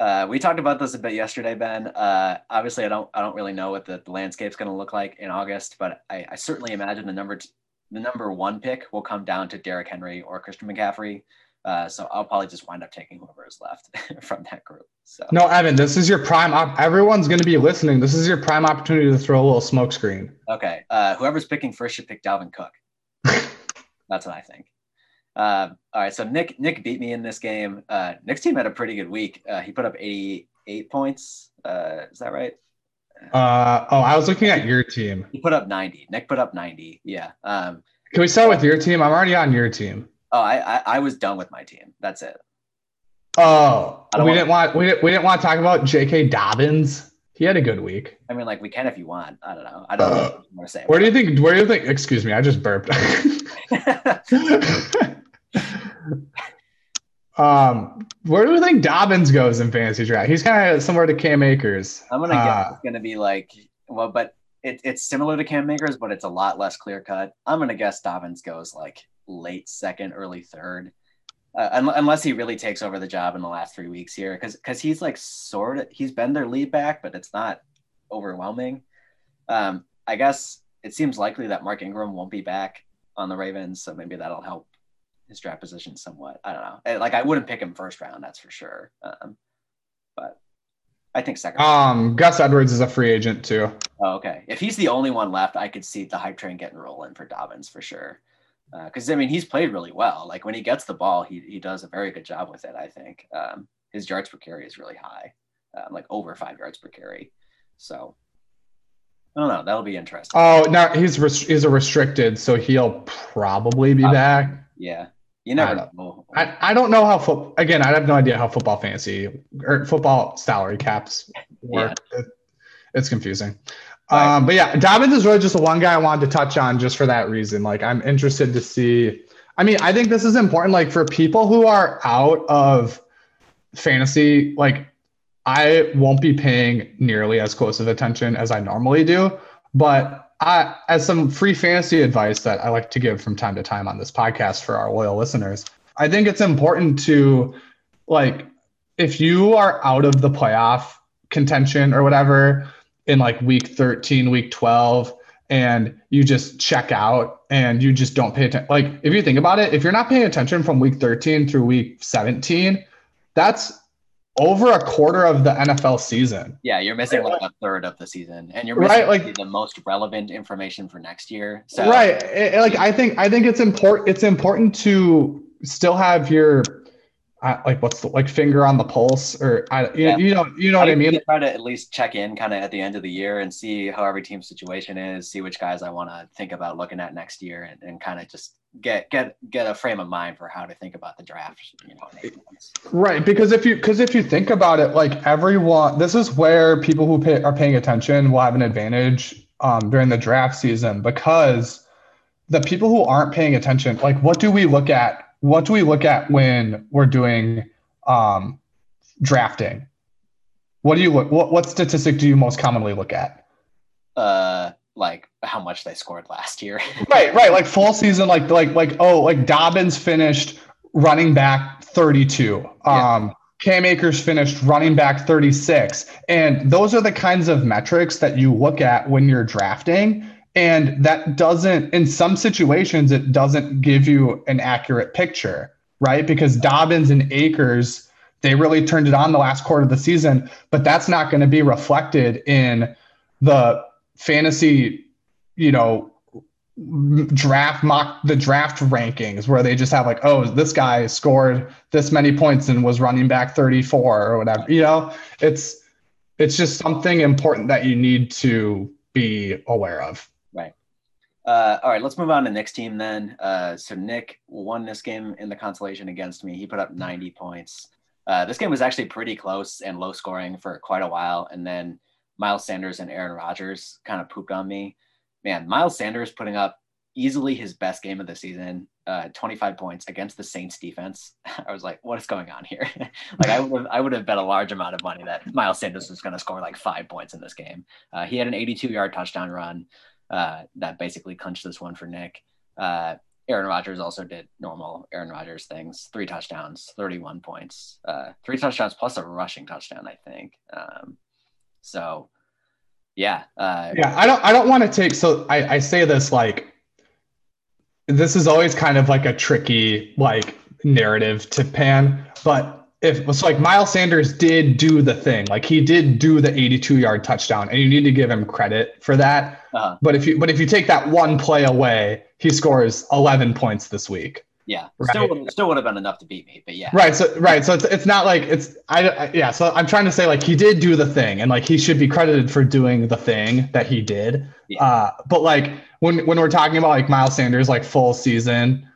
uh, we talked about this a bit yesterday, Ben. Uh, obviously, I don't I don't really know what the, the landscape's going to look like in August, but I, I certainly imagine the number t- the number one pick will come down to Derrick Henry or Christian McCaffrey. Uh, so I'll probably just wind up taking whoever is left from that group. So No, Evan, this is your prime. Op- everyone's going to be listening. This is your prime opportunity to throw a little smoke screen. okay, uh, whoever's picking first should pick Dalvin Cook. That's what I think. Uh, all right, so Nick Nick beat me in this game. Uh, Nick's team had a pretty good week. Uh, he put up 88 points. Uh, is that right? Uh, oh, I was looking at your team. He put up 90. Nick put up 90. Yeah. Um, Can we start with your team? I'm already on your team. Oh, I, I I was done with my team. That's it. Oh, we wanna- didn't want we didn't, we didn't want to talk about J.K. Dobbins. He had a good week. I mean, like we can if you want. I don't know. I don't know what you want to say. Where do you think? Where do you think? Excuse me, I just burped. um, where do you think Dobbins goes in fantasy draft? He's kind of similar to Cam Akers. I'm gonna guess Uh, it's gonna be like well, but it, it's similar to Cam Akers, but it's a lot less clear cut. I'm gonna guess Dobbins goes like late second, early third, uh, un- unless he really takes over the job in the last three weeks here, because because he's like sort of he's been their lead back, but it's not overwhelming. Um, I guess it seems likely that Mark Ingram won't be back on the Ravens, so maybe that'll help his draft position somewhat. I don't know. Eh, Like I wouldn't pick him first round, that's for sure. Um, but I think second. round. Um, Gus Edwards is a free agent too. Oh, okay. If he's the only one left, I could see the hype train getting rolling for Dobbins for sure. Because I mean, he's played really well. Like when he gets the ball, he he does a very good job with it. I think um, his yards per carry is really high, um, like over five yards per carry. So I don't know. That'll be interesting. Oh, now he's res- he's a restricted, so he'll probably be Uh, back. yeah, you never I know. I, I don't know how foot again. I have no idea how football fantasy or football salary caps work. It, it's confusing. Um, but yeah, Dobbins is really just the one guy I wanted to touch on just for that reason. Like I'm interested to see. I mean, I think this is important. Like for people who are out of fantasy, like I won't be paying nearly as close of attention as I normally do. But I, as some free fantasy advice that I like to give from time to time on this podcast for our loyal listeners, I think it's important to like if you are out of the playoff contention or whatever in like week 13, week 12, and you just check out and you just don't pay attention. Like if you think about it, if you're not paying attention from week 13 through week 17, that's over a quarter of the NFL season. Yeah, you're missing like a third of the season, and you're Right, missing like- the most relevant information for next year. So right it- like i think i think it's important it's important to still have your uh, like what's the, like finger on the pulse or I, you, Yeah. you know you know what i mean Try to at least check in kind of at the end of the year and see how every team's situation is, see which guys I want to think about looking at next year, and, and kind of just get get get a frame of mind for how to think about the draft. You know, in eight months. right because if you because if you think about it like everyone this is where people who pay, are paying attention will have an advantage um, during the draft season because the people who aren't paying attention like what do we look at what do we look at when we're doing um, drafting? What do you look what, what statistic do you most commonly look at? Uh, like how much they scored last year. right right. Like full season like like like oh like dobbins finished running back 32 Yeah. um cam akers finished running back 36 and those are the kinds of metrics that you look at when you're drafting and that doesn't in some situations it doesn't give you an accurate picture right? Because dobbins and akers they really turned it on the last quarter of the season but that's not going to be reflected in the fantasy you know draft mock the draft rankings where they just have like oh this guy scored this many points and was running back 34 or whatever you know? It's it's just something important that you need to be aware of Uh, all right, let's move on to Nick's team then. Uh, so Nick won this game in the consolation against me. He put up 90 points. Uh, this game was actually pretty close and low scoring for quite a while, and then Miles Sanders and Aaron Rodgers kind of pooped on me. Man, Miles Sanders putting up easily his best game of the season. Uh, 25 points against the Saints defense. I was like, what is going on here? like I would have, I would have bet a large amount of money that Miles Sanders was going to score like five points in this game. Uh, he had an 82 yard touchdown run uh, that basically clinched this one for Nick. Uh, Aaron Rodgers also did normal Aaron Rodgers things: three touchdowns, 31 points, uh, three touchdowns plus a rushing touchdown, I think. Um, so, yeah, uh, yeah. I don't. I don't want to take. So I, I say this like this is always kind of like a tricky like narrative to pan, but if it's like Miles Sanders did do the thing, like he did do the 82 yard touchdown, and you need to give him credit for that. Uh-huh. But if you but if you take that one play away, he scores 11 points this week. yeah, Right. still would still would have been enough to beat me, but yeah, Right. So right. So it's it's not like it's I, I yeah. So I'm trying to say like he did do the thing, and like he should be credited for doing the thing that he did. Yeah. Uh, but like when when we're talking about like Miles Sanders like full season,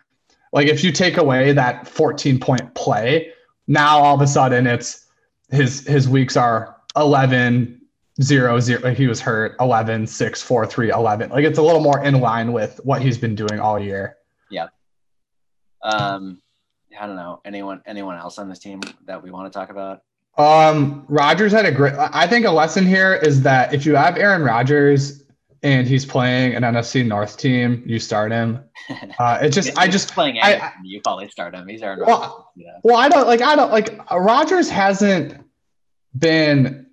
like if you take away that 14 point play, now all of a sudden it's his his weeks are 11 0 0 he was hurt 11 6 4 3 11 like it's a little more in line with what he's been doing all year yeah Um, I don't know anyone anyone else on this team that we want to talk about. Um, Rodgers had a great. I think a lesson here is that if you have Aaron Rodgers and he's playing an NFC North team, you start him. Uh, it just, I just, playing. I- Anything, you probably start him. He's Aaron Well, Rodgers. Well, I don't like, I don't like. Rodgers hasn't been.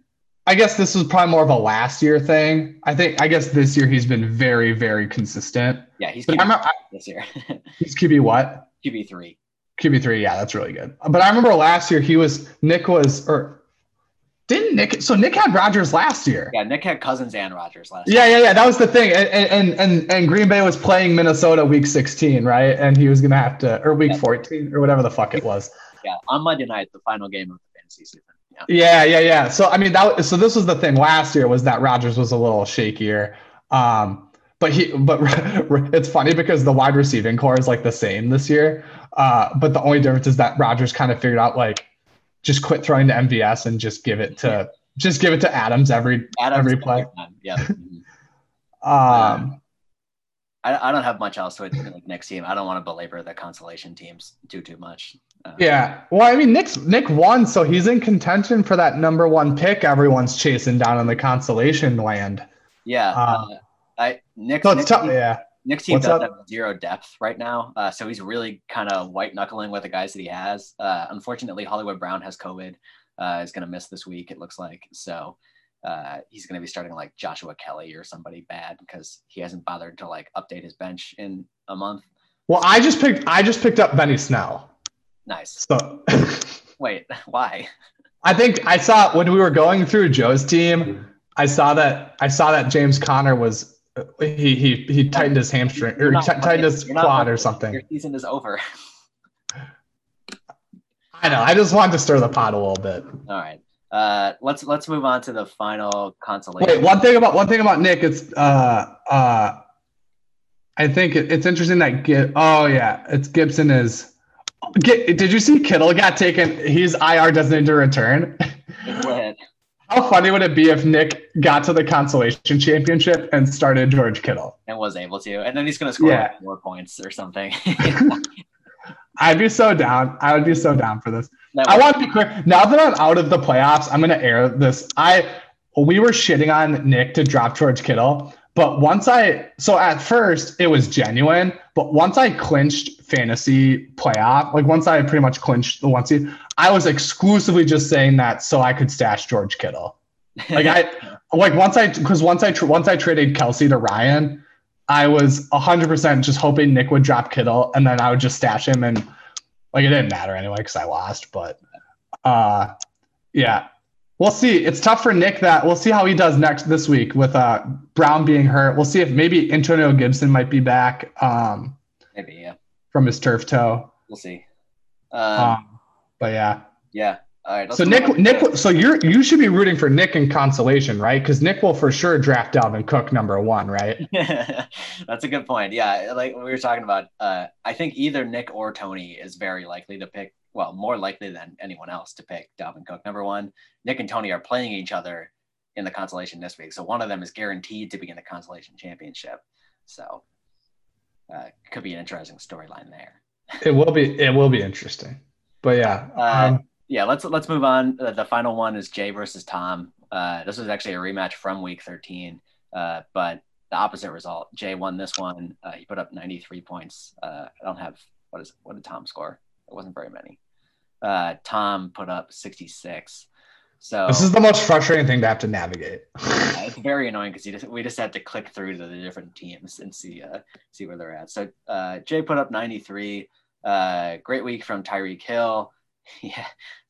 I guess this was probably more of a last year thing. I think, I guess this year he's been very, very consistent. Yeah, he's But QB I'm, I, this year. he's QB what? QB three. QB three. Yeah, that's really good. But I remember last year he was Nick was or didn't Nick? So Nick had Rodgers last year. Yeah, Nick had Cousins and Rodgers last. Year. Yeah, yeah, yeah. That was the thing. And and and and Green Bay was playing Minnesota week 16, right? And he was gonna have to or week Yeah. 14 or whatever the fuck it was. Yeah, on Monday night, the final game of the fantasy season. Yeah. Yeah, yeah, yeah. So I mean that so this was the thing last year was that Rodgers was a little shakier. Um but he but it's funny because the wide receiving corps is like the same this year. Uh but the only difference is that Rodgers kind of figured out like just quit throwing to MVS and just give it to just give it to Adams every Adams every play. time. Yeah. Mhm. Um I, I don't have much else with like Nick's team. I don't want to belabor the consolation teams too too much. Uh, Yeah. Well, I mean, Nick's Nick won, so he's in contention for that number one pick. Everyone's chasing down in the consolation land. Yeah. Uh, uh, I Nick. So it's Nick's tough. team- Yeah. Nick's team What's does up? have zero depth right now, uh, so he's really kind of white knuckling with the guys that he has. Uh, unfortunately, Hollywood Brown has COVID. Uh, is going to miss this week. It looks like so. Uh, he's going to be starting like Joshua Kelley or somebody bad because he hasn't bothered to like update his bench in a month. Well, I just picked. I just picked up Benny Snell. Nice. So Wait, why? I think I saw when we were going through Joe's team. I saw that. I saw that James Conner was. He he he tightened his hamstring or tightened his you're quad or something. Your season is over. I know. I just wanted to stir the pot a little bit. All right. Uh, let's let's move on to the final consolation. Wait, one thing about one thing about Nick, it's uh uh I think it, it's interesting that Gib, oh yeah, it's Gibson is Gi- did you see Kittle got taken he's IR designated to return? How funny would it be if Nick got to the consolation championship and started George Kittle? and was able to, and then he's gonna score Yeah. like four points or something. I'd be so down. I would be so down for this. I want to be clear. Now that I'm out of the playoffs, I'm going to air this. I we were shitting on Nick to drop George Kittle, but once I so at first it was genuine, but once I clinched fantasy playoff, like once I pretty much clinched the one seed, I was exclusively just saying that so I could stash George Kittle. Like I like once I because once I once I traded Kelce to Ryan, I was hundred percent just hoping Nick would drop Kittle and then I would just stash him and like it didn't matter anyway because I lost. But uh, yeah, we'll see. It's tough for Nick that we'll see how he does next this week with uh Brown being hurt. We'll see if maybe Antonio Gibson might be back um maybe yeah, from his turf toe. we'll see. Um, Um, but yeah. yeah. All right. So Nick, Nick, so you're you should be rooting for Nick in consolation, right? Because Nick will for sure draft Dalvin Cook number one, right? That's a good point. Yeah, like we were talking about, uh, I think either Nick or Tony is very likely to pick. Well, more likely than anyone else to pick Dalvin Cook. Number one, Nick and Tony are playing each other in the consolation this week, so one of them is guaranteed to be in the consolation championship. So, uh, could be an interesting storyline there. It will be. It will be interesting. But yeah, Uh, um, Yeah, let's let's move on. Uh, the final one is Jay versus Tom. Uh, this was actually a rematch from Week 13, uh, but the opposite result. Jay won this one. Uh, he put up 93 points. Uh, I don't have what is what did Tom score? It wasn't very many. Uh, Tom put up 66. So this is the most frustrating thing to have to navigate. uh, it's very annoying because just, we just had to click through to the different teams and see uh, see where they're at. So uh, Jay put up 93. Uh, great week from Tyreek Hill. Yeah,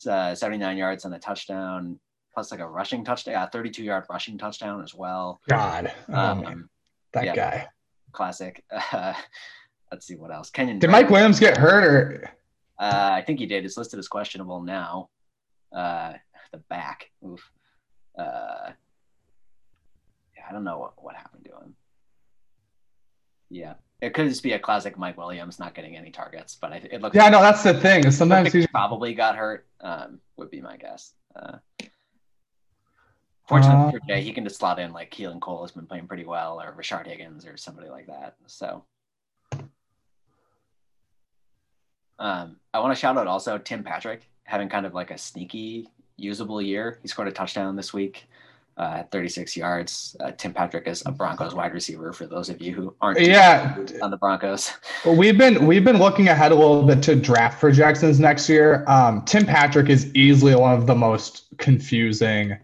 uh, 79 yards and a touchdown, plus like a rushing touchdown, a 32 yard rushing touchdown as well. God, oh, Um, that yeah. guy. classic. Uh, let's see what else. Kenyon. Did Mike Williams get hurt or? Uh, I think he did. It's listed as questionable now. Uh, the back. Oof. Uh, yeah, I don't know what, what happened to him. Yeah, it could just be a classic Mike Williams not getting any targets, but I, it looks. Yeah, no, that's the thing. Sometimes he he's probably got hurt. Um, would be my guess. Uh, fortunately Uh, for Jay, he can just slot in like Keelan Cole has been playing pretty well, or Rashard Higgins, or somebody like that. So, um, I want to shout out also Tim Patrick having kind of like a sneaky usable year. He scored a touchdown this week. Uh, 36 yards. Uh, Tim Patrick is a Broncos wide receiver. For those of you who aren't yeah. on the Broncos, Well, we've been we've been looking ahead a little bit to draft projections next year. Um, Tim Patrick is easily one of the most confusing.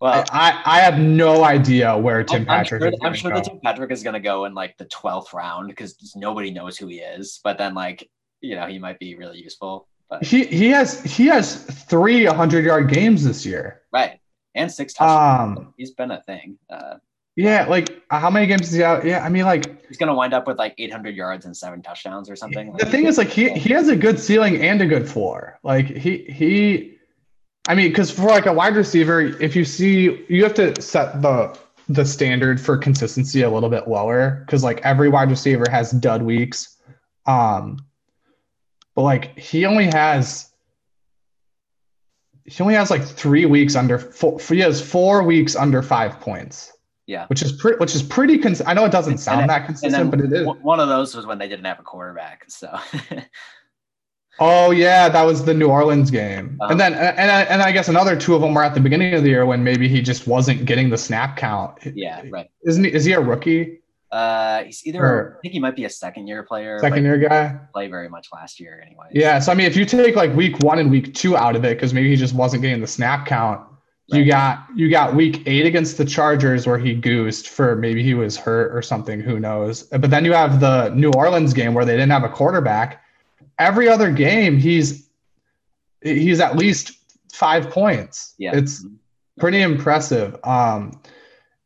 well, I, I have no idea where Tim I'm- I'm Patrick sure, is. I'm sure that Tim Patrick is going to go in like the 12th round because nobody knows who he is. But then, like, you know, he might be really useful. But He he has he has three 100 yard games this year. right, and six touchdowns. Um, he's been a thing. Uh, yeah, like how many games is he out? Yeah, I mean, like he's going to wind up with like 800 yards and seven touchdowns or something. the thing is, like he he has a good ceiling and a good floor. Like he he, I mean, because for like a wide receiver, if you see, you have to set the the standard for consistency a little bit lower because like every wide receiver has dud weeks. Um, but like he only has he only has like three weeks under four. He has four weeks under five points, yeah. which is pretty. Which is pretty. Cons- I know it doesn't sound that consistent, but it is. one- one of those was when they didn't have a quarterback. So Oh yeah, that was the New Orleans game, Um, and then and I, and I guess another two of them were at the beginning of the year when maybe he just wasn't getting the snap count. yeah, right. isn't he? Is he a rookie, Uh, he's either Or- I think he might be a second year player. Second year guy? play very much last year anyway. Yeah. So I mean, if you take like week one and week two out of it, because maybe he just wasn't getting the snap count, you got you got week eight against the Chargers where he goosed for maybe he was hurt or something. Who knows? But then you have the New Orleans game where they didn't have a quarterback. Every other game, he's he's at least five points. Yeah. It's pretty impressive. Um,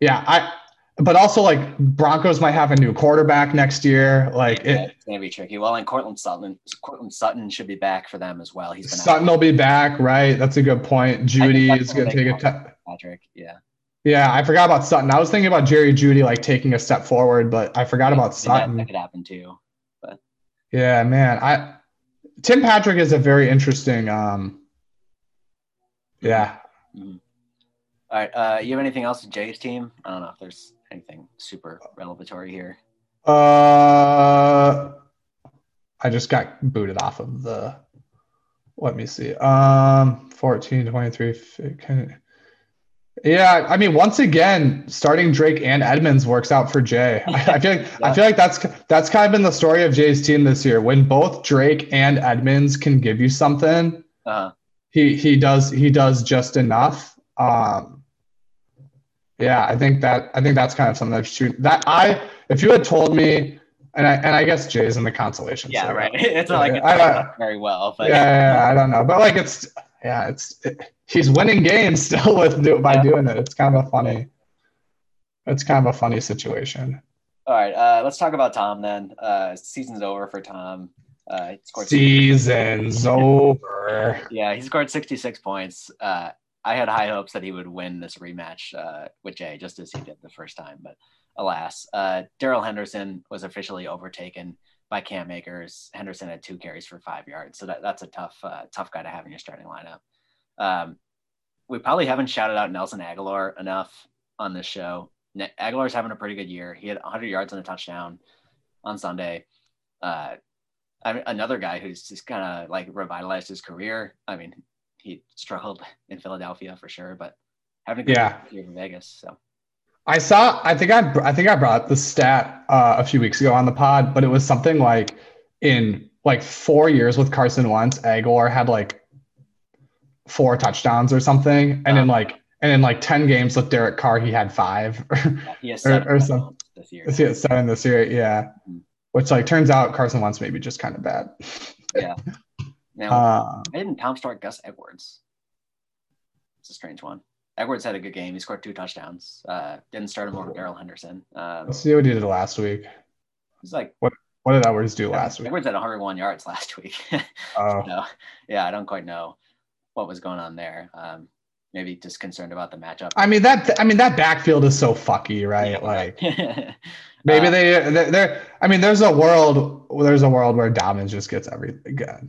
yeah, I. But also, like Broncos might have a new quarterback next year. Like Yeah, it, it's gonna be tricky. Well, and Courtland Sutton, Courtland Sutton should be back for them as well. He's been Sutton out. will be back, right? That's a good point. Jeudy is gonna take a call. Patrick. Yeah, Yeah, I forgot about Sutton. I was thinking about Jerry Jeudy like taking a step forward, but I forgot about Sutton. that could happen too. But Yeah, man. I Tim Patrick is a very interesting. Um, yeah, Mhm. All right. Uh, you have anything else with Jay's team? I don't know if there's anything super revelatory here. Uh, I just got booted off of the. Let me see. Um, 14, 23. fi- can- Yeah, I mean, once again, starting Drake and Edmonds works out for Jay. I, I feel like I feel like that's that's kind of been the story of Jay's team this year. When both Drake and Edmonds can give you something, Uh, he he does he does just enough. Um, yeah, I think that I think that's kind of something that shoot that I if you had told me, and I and I guess Jay's in the consolation. yeah, so, right. It's not like it's don't- very well, but yeah, yeah, yeah, I don't know, but like it's yeah, it's it, he's winning games still with do, by Yeah. doing it. It's kind of a funny. It's kind of a funny situation. all right. Uh, let's talk about Tom then. Uh, season's over for Tom. Uh, he scored Season's over. Yeah, he scored 66 points. Uh, I had high hopes that he would win this rematch uh, with Jay, just as he did the first time. But alas, uh, Darrell Henderson was officially overtaken by Cam Akers. Henderson had two carries for five yards, so that, that's a tough, uh, tough guy to have in your starting lineup. Um, we probably haven't shouted out Nelson Agholor enough on this show. Ne- Agholor's having a pretty good year. He had 100 yards and a touchdown. on Sunday. Uh, I mean, another guy who's just kind of like revitalized his career. I mean, he struggled in Philadelphia for sure, but having a good Yeah. year in Vegas. So I saw. I think I. I think I brought the stat uh, a few weeks ago on the pod, but it was something like in like four years with Carson Wentz, Agholor had like four touchdowns or something, and in like and in like ten games with Derek Carr, he had five. yeah, he has Or- seven or some- this year. He seven this year? Yeah. Mhm. Which like turns out Carson Wentz maybe just kind of bad. Now, Uh, I didn't Tom start Gus Edwards. It's a strange one. Edwards had a good game. He scored two touchdowns. Uh, didn't start him over Darrell Henderson. Um, let's see what he did last week. he's like What did Edwards do last week? Edwards had 101 yards last week. Oh, so, yeah, I don't quite know what was going on there. Um, maybe just concerned about the matchup. I mean that. I mean that backfield is so fucky, right? Like maybe Uh, they they're, they're. I mean, there's a world. There's a world where Dobbins just gets everything good.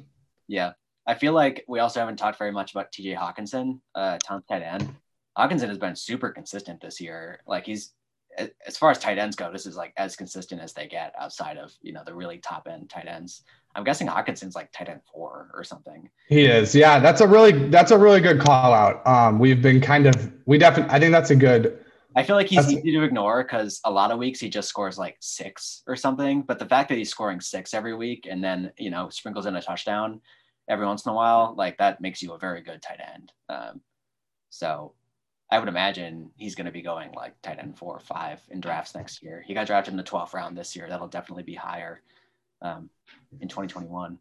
Yeah. I feel like we also haven't talked very much about TJ Hockenson, uh, Tom's tight end. Hockenson has been super consistent this year. Like he's, as far as tight ends go, this is like as consistent as they get outside of, you know, the really top end tight ends. I'm guessing Hockenson's like tight end four or something. He is. Yeah, that's a really that's a really good call out. Um, we've been kind of we definitely. I think that's a good. I feel like he's That's- easy to ignore because a lot of weeks he just scores like six or something. But the fact that he's scoring six every week and then, you know, sprinkles in a touchdown every once in a while, like that makes you a very good tight end. Um, so I would imagine he's going to be going like tight end four or five in drafts next year. He got drafted in the 12th round this year. That'll definitely be higher um, in 2021.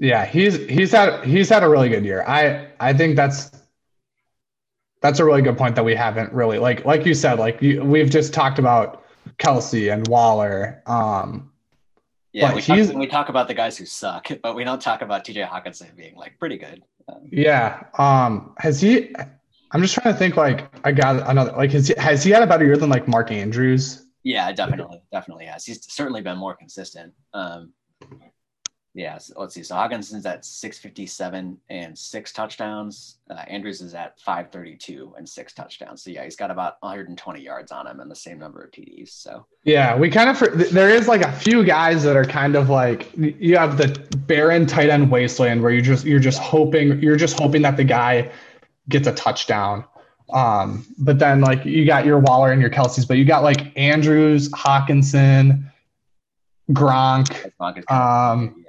Yeah, he's he's had he's had a really good year. I I think that's that's a really good point that we haven't really like like you said like you, we've just talked about Kelce and Waller. Um, Yeah, But we talk, we talk about the guys who suck, but we don't talk about TJ Hockenson being like pretty good. Um, yeah. Um, has he? I'm just trying to think. Like I got another. Like has he, has he had a better year than like Mark Andrews? Yeah, definitely, definitely has. He's certainly been more consistent. Um, yeah, so let's see. So Hockenson's at 657 and six touchdowns. Uh, Andrews is at 532 and six touchdowns. So yeah, he's got about 120 yards on him and the same number of TDs. So Yeah, we kind of there is like a few guys that are kind of like you have the barren tight end wasteland where you just you're just hoping you're just hoping that the guy gets a touchdown. Um, but then like you got your Waller and your Kelce's, but you got like Andrews, Hockenson, Gronk, Gronk is kind um, yeah,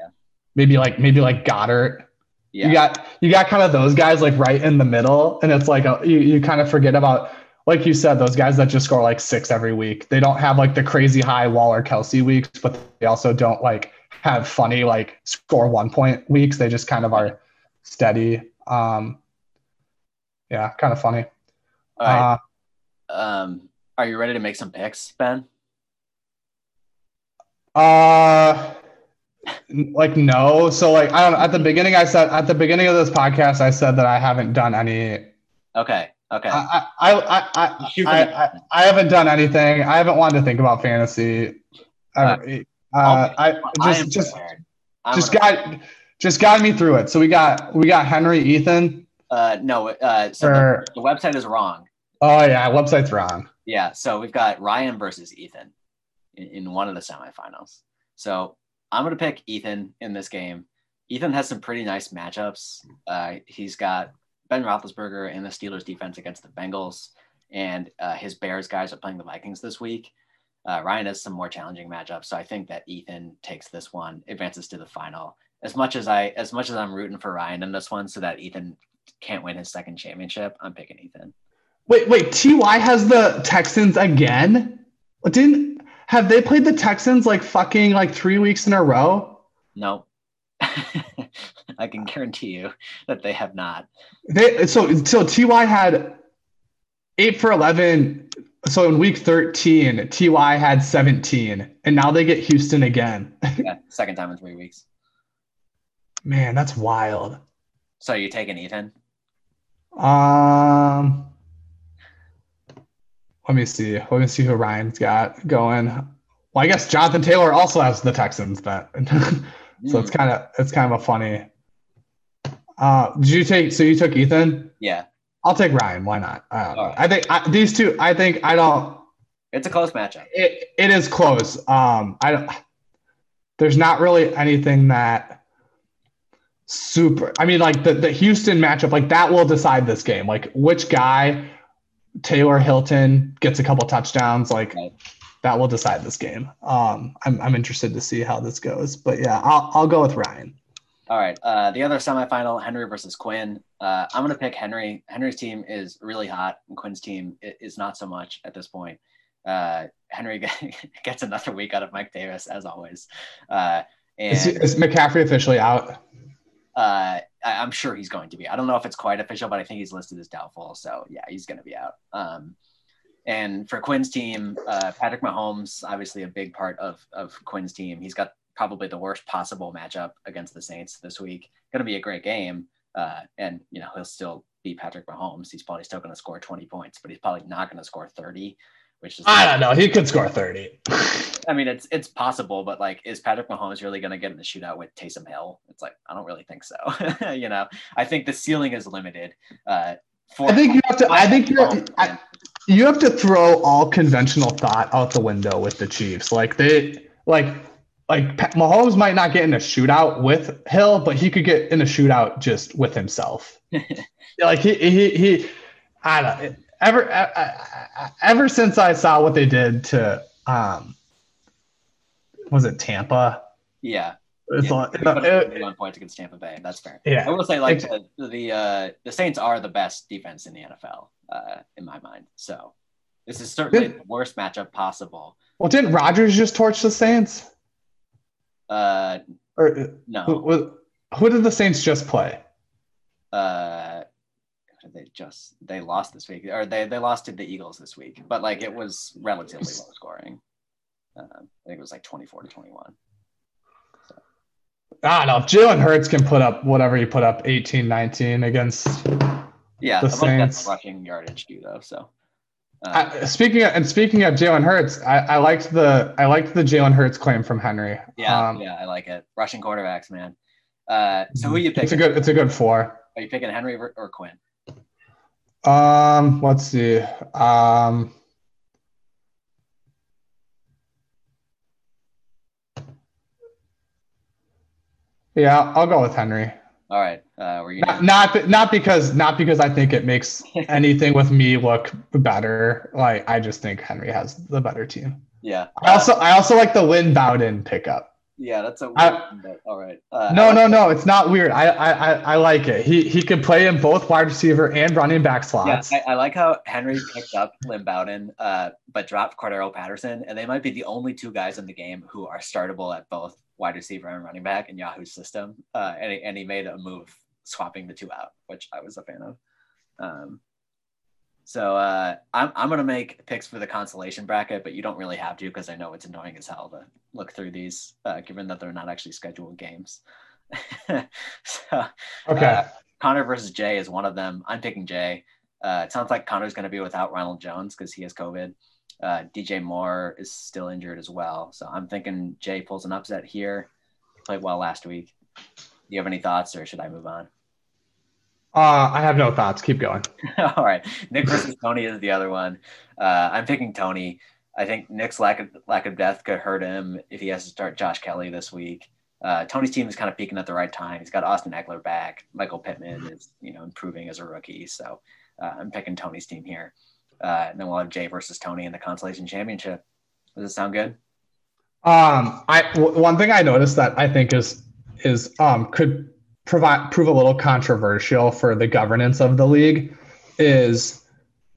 maybe like maybe like Goedert. yeah, You got you got kind of those guys like right in the middle, and it's like a, you you kind of forget about like you said those guys that just score like six every week. They don't have like the crazy high Waller Kelce weeks, but they also don't like have funny like score one point weeks. They just kind of are steady. Um, yeah, kind of funny. All right. Uh, um, are you ready to make some picks, Ben? Uh, like no. So like I don't. At the beginning, I said at the beginning of this podcast, I said that I haven't done any Okay, okay. I, I, I, I, Shoot for I, I, I haven't done anything. I haven't wanted to think about fantasy. Uh, uh, I I just am just prepared. Just got just got me through it. So we got we got Henry Ethan. Uh, no, uh, so the, the website is wrong. oh yeah, website's wrong. Yeah, so we've got Ryan versus Ethan in, in one of the semifinals. So I'm going to pick Ethan in this game. Ethan has some pretty nice matchups. Uh, he's got Ben Roethlisberger and the Steelers defense against the Bengals, and uh, his Bears guys are playing the Vikings this week. Uh, Ryan has some more challenging matchups, so I think that Ethan takes this one, advances to the final. As much as I, as much as I'm rooting for Ryan in this one, so that Ethan can't win his second championship, I'm picking Ethan. Wait, wait. Ty has the Texans again. Didn't have they played the Texans like fucking like three weeks in a row? No. I can guarantee you that they have not. They so so Ty had eight for eleven. So in week thirteen, Ty had seventeen, and now they get Houston again. Yeah, second time in three weeks. Man, that's wild. So you taking Ethan? Um, let me see. Let me see who Ryan's got going. Well, I guess Jonathan Taylor also has the Texans, but so it's kind of it's kind of a funny. Uh, did you take? So you took Ethan? yeah. I'll take Ryan. Why not? I, don't know. All right. I think I, these two. I think I don't. It's a close matchup. It it is close. Um, I don't. There's not really anything that super. I mean, like the the Houston matchup, like that will decide this game. Like which guy, Taylor Hilton gets a couple touchdowns. Like that will decide this game. Um, I'm I'm interested to see how this goes. But yeah, I'll I'll go with Ryan. All right. Uh, the other semifinal, Henry versus Quinn. Uh, I'm going to pick Henry. Henry's team is really hot, and Quinn's team is not so much at this point. Uh, Henry gets another week out of Mike Davis, as always. Uh, Is, and is McCaffrey officially out? Uh, I- I'm sure he's going to be. I don't know if it's quite official, but I think he's listed as doubtful. So yeah, he's going to be out. Um, and for Quinn's team, uh, Patrick Mahomes, obviously a big part of of Quinn's team. He's got probably the worst possible matchup against the Saints this week. Going to be a great game, uh, and you know he'll still be Patrick Mahomes. He's probably still going to score 20 points, but he's probably not going to score 30, which is I don't know. He could score 30. I mean, it's it's possible, but like, is Patrick Mahomes really going to get in the shootout with Taysom Hill? It's like I don't really think so. you know, I think the ceiling is limited. Uh, for I think you have to. I think you're. I, you have to throw all conventional thought out the window with the Chiefs. Like they, like, like Mahomes might not get in a shootout with Hill, but he could get in a shootout just with himself. like he, he, he. I don't. Ever, ever since I saw what they did to, um, was it Tampa? yeah, It's yeah. put it- 51 points against Tampa Bay. That's fair. yeah. I will say, like the the, uh, the Saints are the best defense in the NFL, uh, in my mind. So this is certainly Did- the worst matchup possible. Well, didn't Rodgers just torch the Saints? Uh, Or no, who, who did the Saints just play? uh, they just they lost this week, or they they lost to the Eagles this week, but like it was relatively low scoring. Um, I think it was like 24 to 21. I don't know. If Jalen Hurts can put up whatever he put up, 18, 19 against. Yeah, The a bunch that's Saints. rushing yardage too, though. So, uh, I, speaking of, and speaking of Jalen Hurts, I, I liked the I liked the Jalen Hurts claim from Henry. yeah, Um, yeah, I like it. Rushing quarterbacks, man. Uh, so who you pick? It's a good it's a good four. Are you picking Henry or or Quinn? Um, let's see. Um, yeah, I'll go with Henry. All right, uh, were you? Not not, not because not because I think it makes anything with me look better. Like I just think Henry has the better team. Yeah. I also I also like the Lynn Bowden pickup. yeah, that's a weird I- one, but all right. Uh, No, like- no, no, it's not weird. I, I I I like it. He he can play in both wide receiver and running back Yeah, slots. I, I like how Henry picked up Lynn Bowden, uh, but dropped Cordarrelle Patterson, and they might be the only two guys in the game who are startable at both wide receiver and running back in Yahoo's system. Uh, and, he, and he made a move swapping the two out, which I was a fan of. Um, so uh, I'm, I'm going to make picks for the consolation bracket, but you don't really have to because I know it's annoying as hell to look through these, uh, given that they're not actually scheduled games. so, okay. uh, Connor versus Jay is one of them. I'm picking Jay. Uh, it sounds like Connor's going to be without Ronald Jones because he has COVID. Uh, DJ Moore is still injured as well. So I'm thinking Jay pulls an upset here. Played well last week. Do you have any thoughts or should I move on? Uh, I have no thoughts. Keep going. All right. Nick versus Tony is the other one. Uh, I'm picking Tony. I think Nick's lack of lack of depth could hurt him if he has to start Josh Kelley this week. Uh, Tony's team is kind of peaking at the right time. He's got Austin Ekeler back. Michael Pittman is, you know, improving as a rookie. So uh, I'm picking Tony's team here. Uh, and then we'll have Jay versus Tony in the consolation championship. Does it sound good? Um, I w- one thing I noticed that I think is is um could provide prove a little controversial for the governance of the league is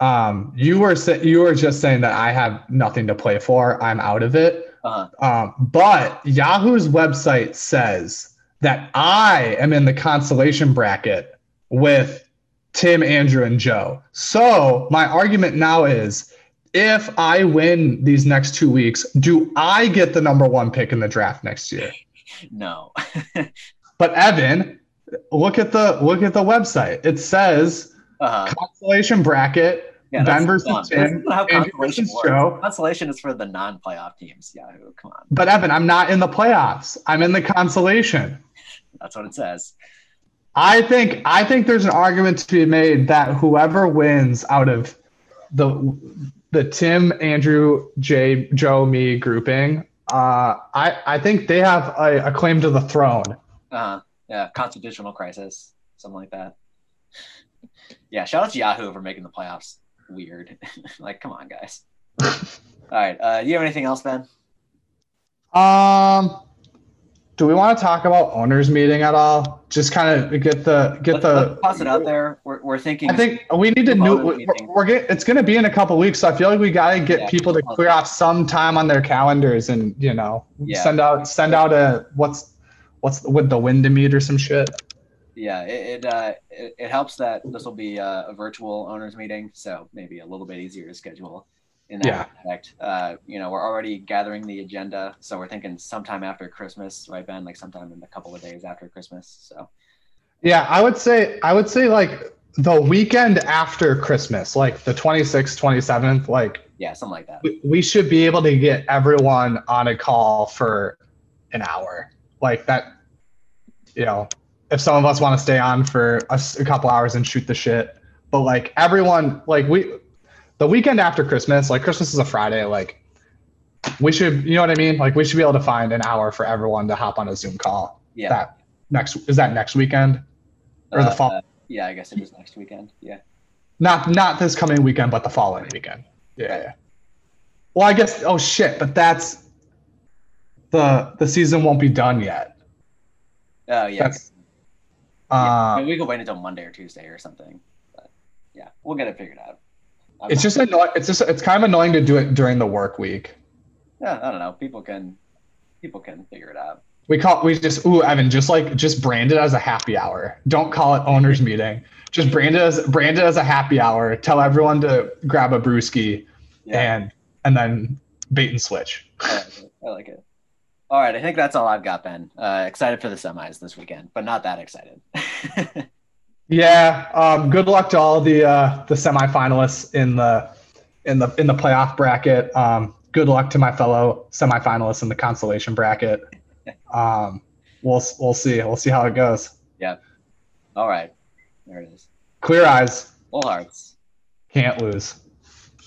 um you were sa- you were just saying that I have nothing to play for. I'm out of it. Uh, Um, but Yahoo's website says that I am in the consolation bracket with Tim, Andrew, and Joe. So my argument now is if I win these next two weeks, do I get the number one pick in the draft next year? no. But Evan, look at the look at the website. It says Uh, consolation bracket. yeah, Ben versus. Tim, That's consolation. Joe. Consolation is for the non-playoff teams. Yahoo, come on. But Evan, I'm not in the playoffs. I'm in the consolation. That's what it says. I think I think there's an argument to be made that whoever wins out of the the Tim, Andrew, Jay, Joe, me grouping, uh, I I think they have a, a claim to the throne. Uh, yeah, constitutional crisis, something like that. Yeah, shout out to Yahoo for making the playoffs weird. like, come on, guys. All right. Uh, do you have anything else, Ben? Um, do we want to talk about owners meeting at all? Just kind of get the get Let's, the. let's toss it out there. We're, we're thinking. I think we need to new. We're, we're get, it's going to be in a couple weeks, so I feel like we got to get Yeah. people to clear off some time on their calendars and you know Yeah. send out send out a what's what's with the wind to meet or some shit. yeah, it it, uh, it it helps that this will be uh, a virtual owners meeting, so maybe a little bit easier to schedule. In that Yeah. respect, uh, you know, we're already gathering the agenda, so we're thinking sometime after Christmas, right, Ben? Like sometime in a couple of days after Christmas. So Yeah, I would say I would say like the weekend after Christmas, like the 26th, 27th, like yeah, something like that. we, we should be able to get everyone on a call for an hour. Like that, you know, if some of us want to stay on for a couple hours and shoot the shit, but like everyone, like we, the weekend after Christmas, like Christmas is a Friday, like we should, you know what I mean? Like we should be able to find an hour for everyone to hop on a Zoom call. Yeah. That next, is that next weekend? or the Uh, fall- uh, yeah, I guess it is next weekend. Yeah. Not not this coming weekend, but the following weekend. Yeah, yeah. Well, I guess. Oh shit! But that's the the season won't be done yet. Oh yeah. That's- yeah. I Uh, mean, we could wait until Monday or Tuesday or something. But yeah, we'll get it figured out. I'm it's just annoying. It's just it's kind of annoying to do it during the work week. yeah, I don't know. People can people can figure it out. We call we just ooh Evan just like just brand it as a happy hour. Don't call it owners meeting. Just brand it as brand it as a happy hour. Tell everyone to grab a brewski Yeah, and and then bait and switch. I like it. I like it. All right, I think that's all I've got, Ben. Uh, excited for the semis this weekend, but not that excited. Yeah. Um, good luck to all the uh, the semifinalists in the in the in the playoff bracket. Um, good luck to my fellow semifinalists in the consolation bracket. Um, we'll we'll see. We'll see how it goes. Yeah. All right, there it is. Clear eyes, Full hearts. can't lose.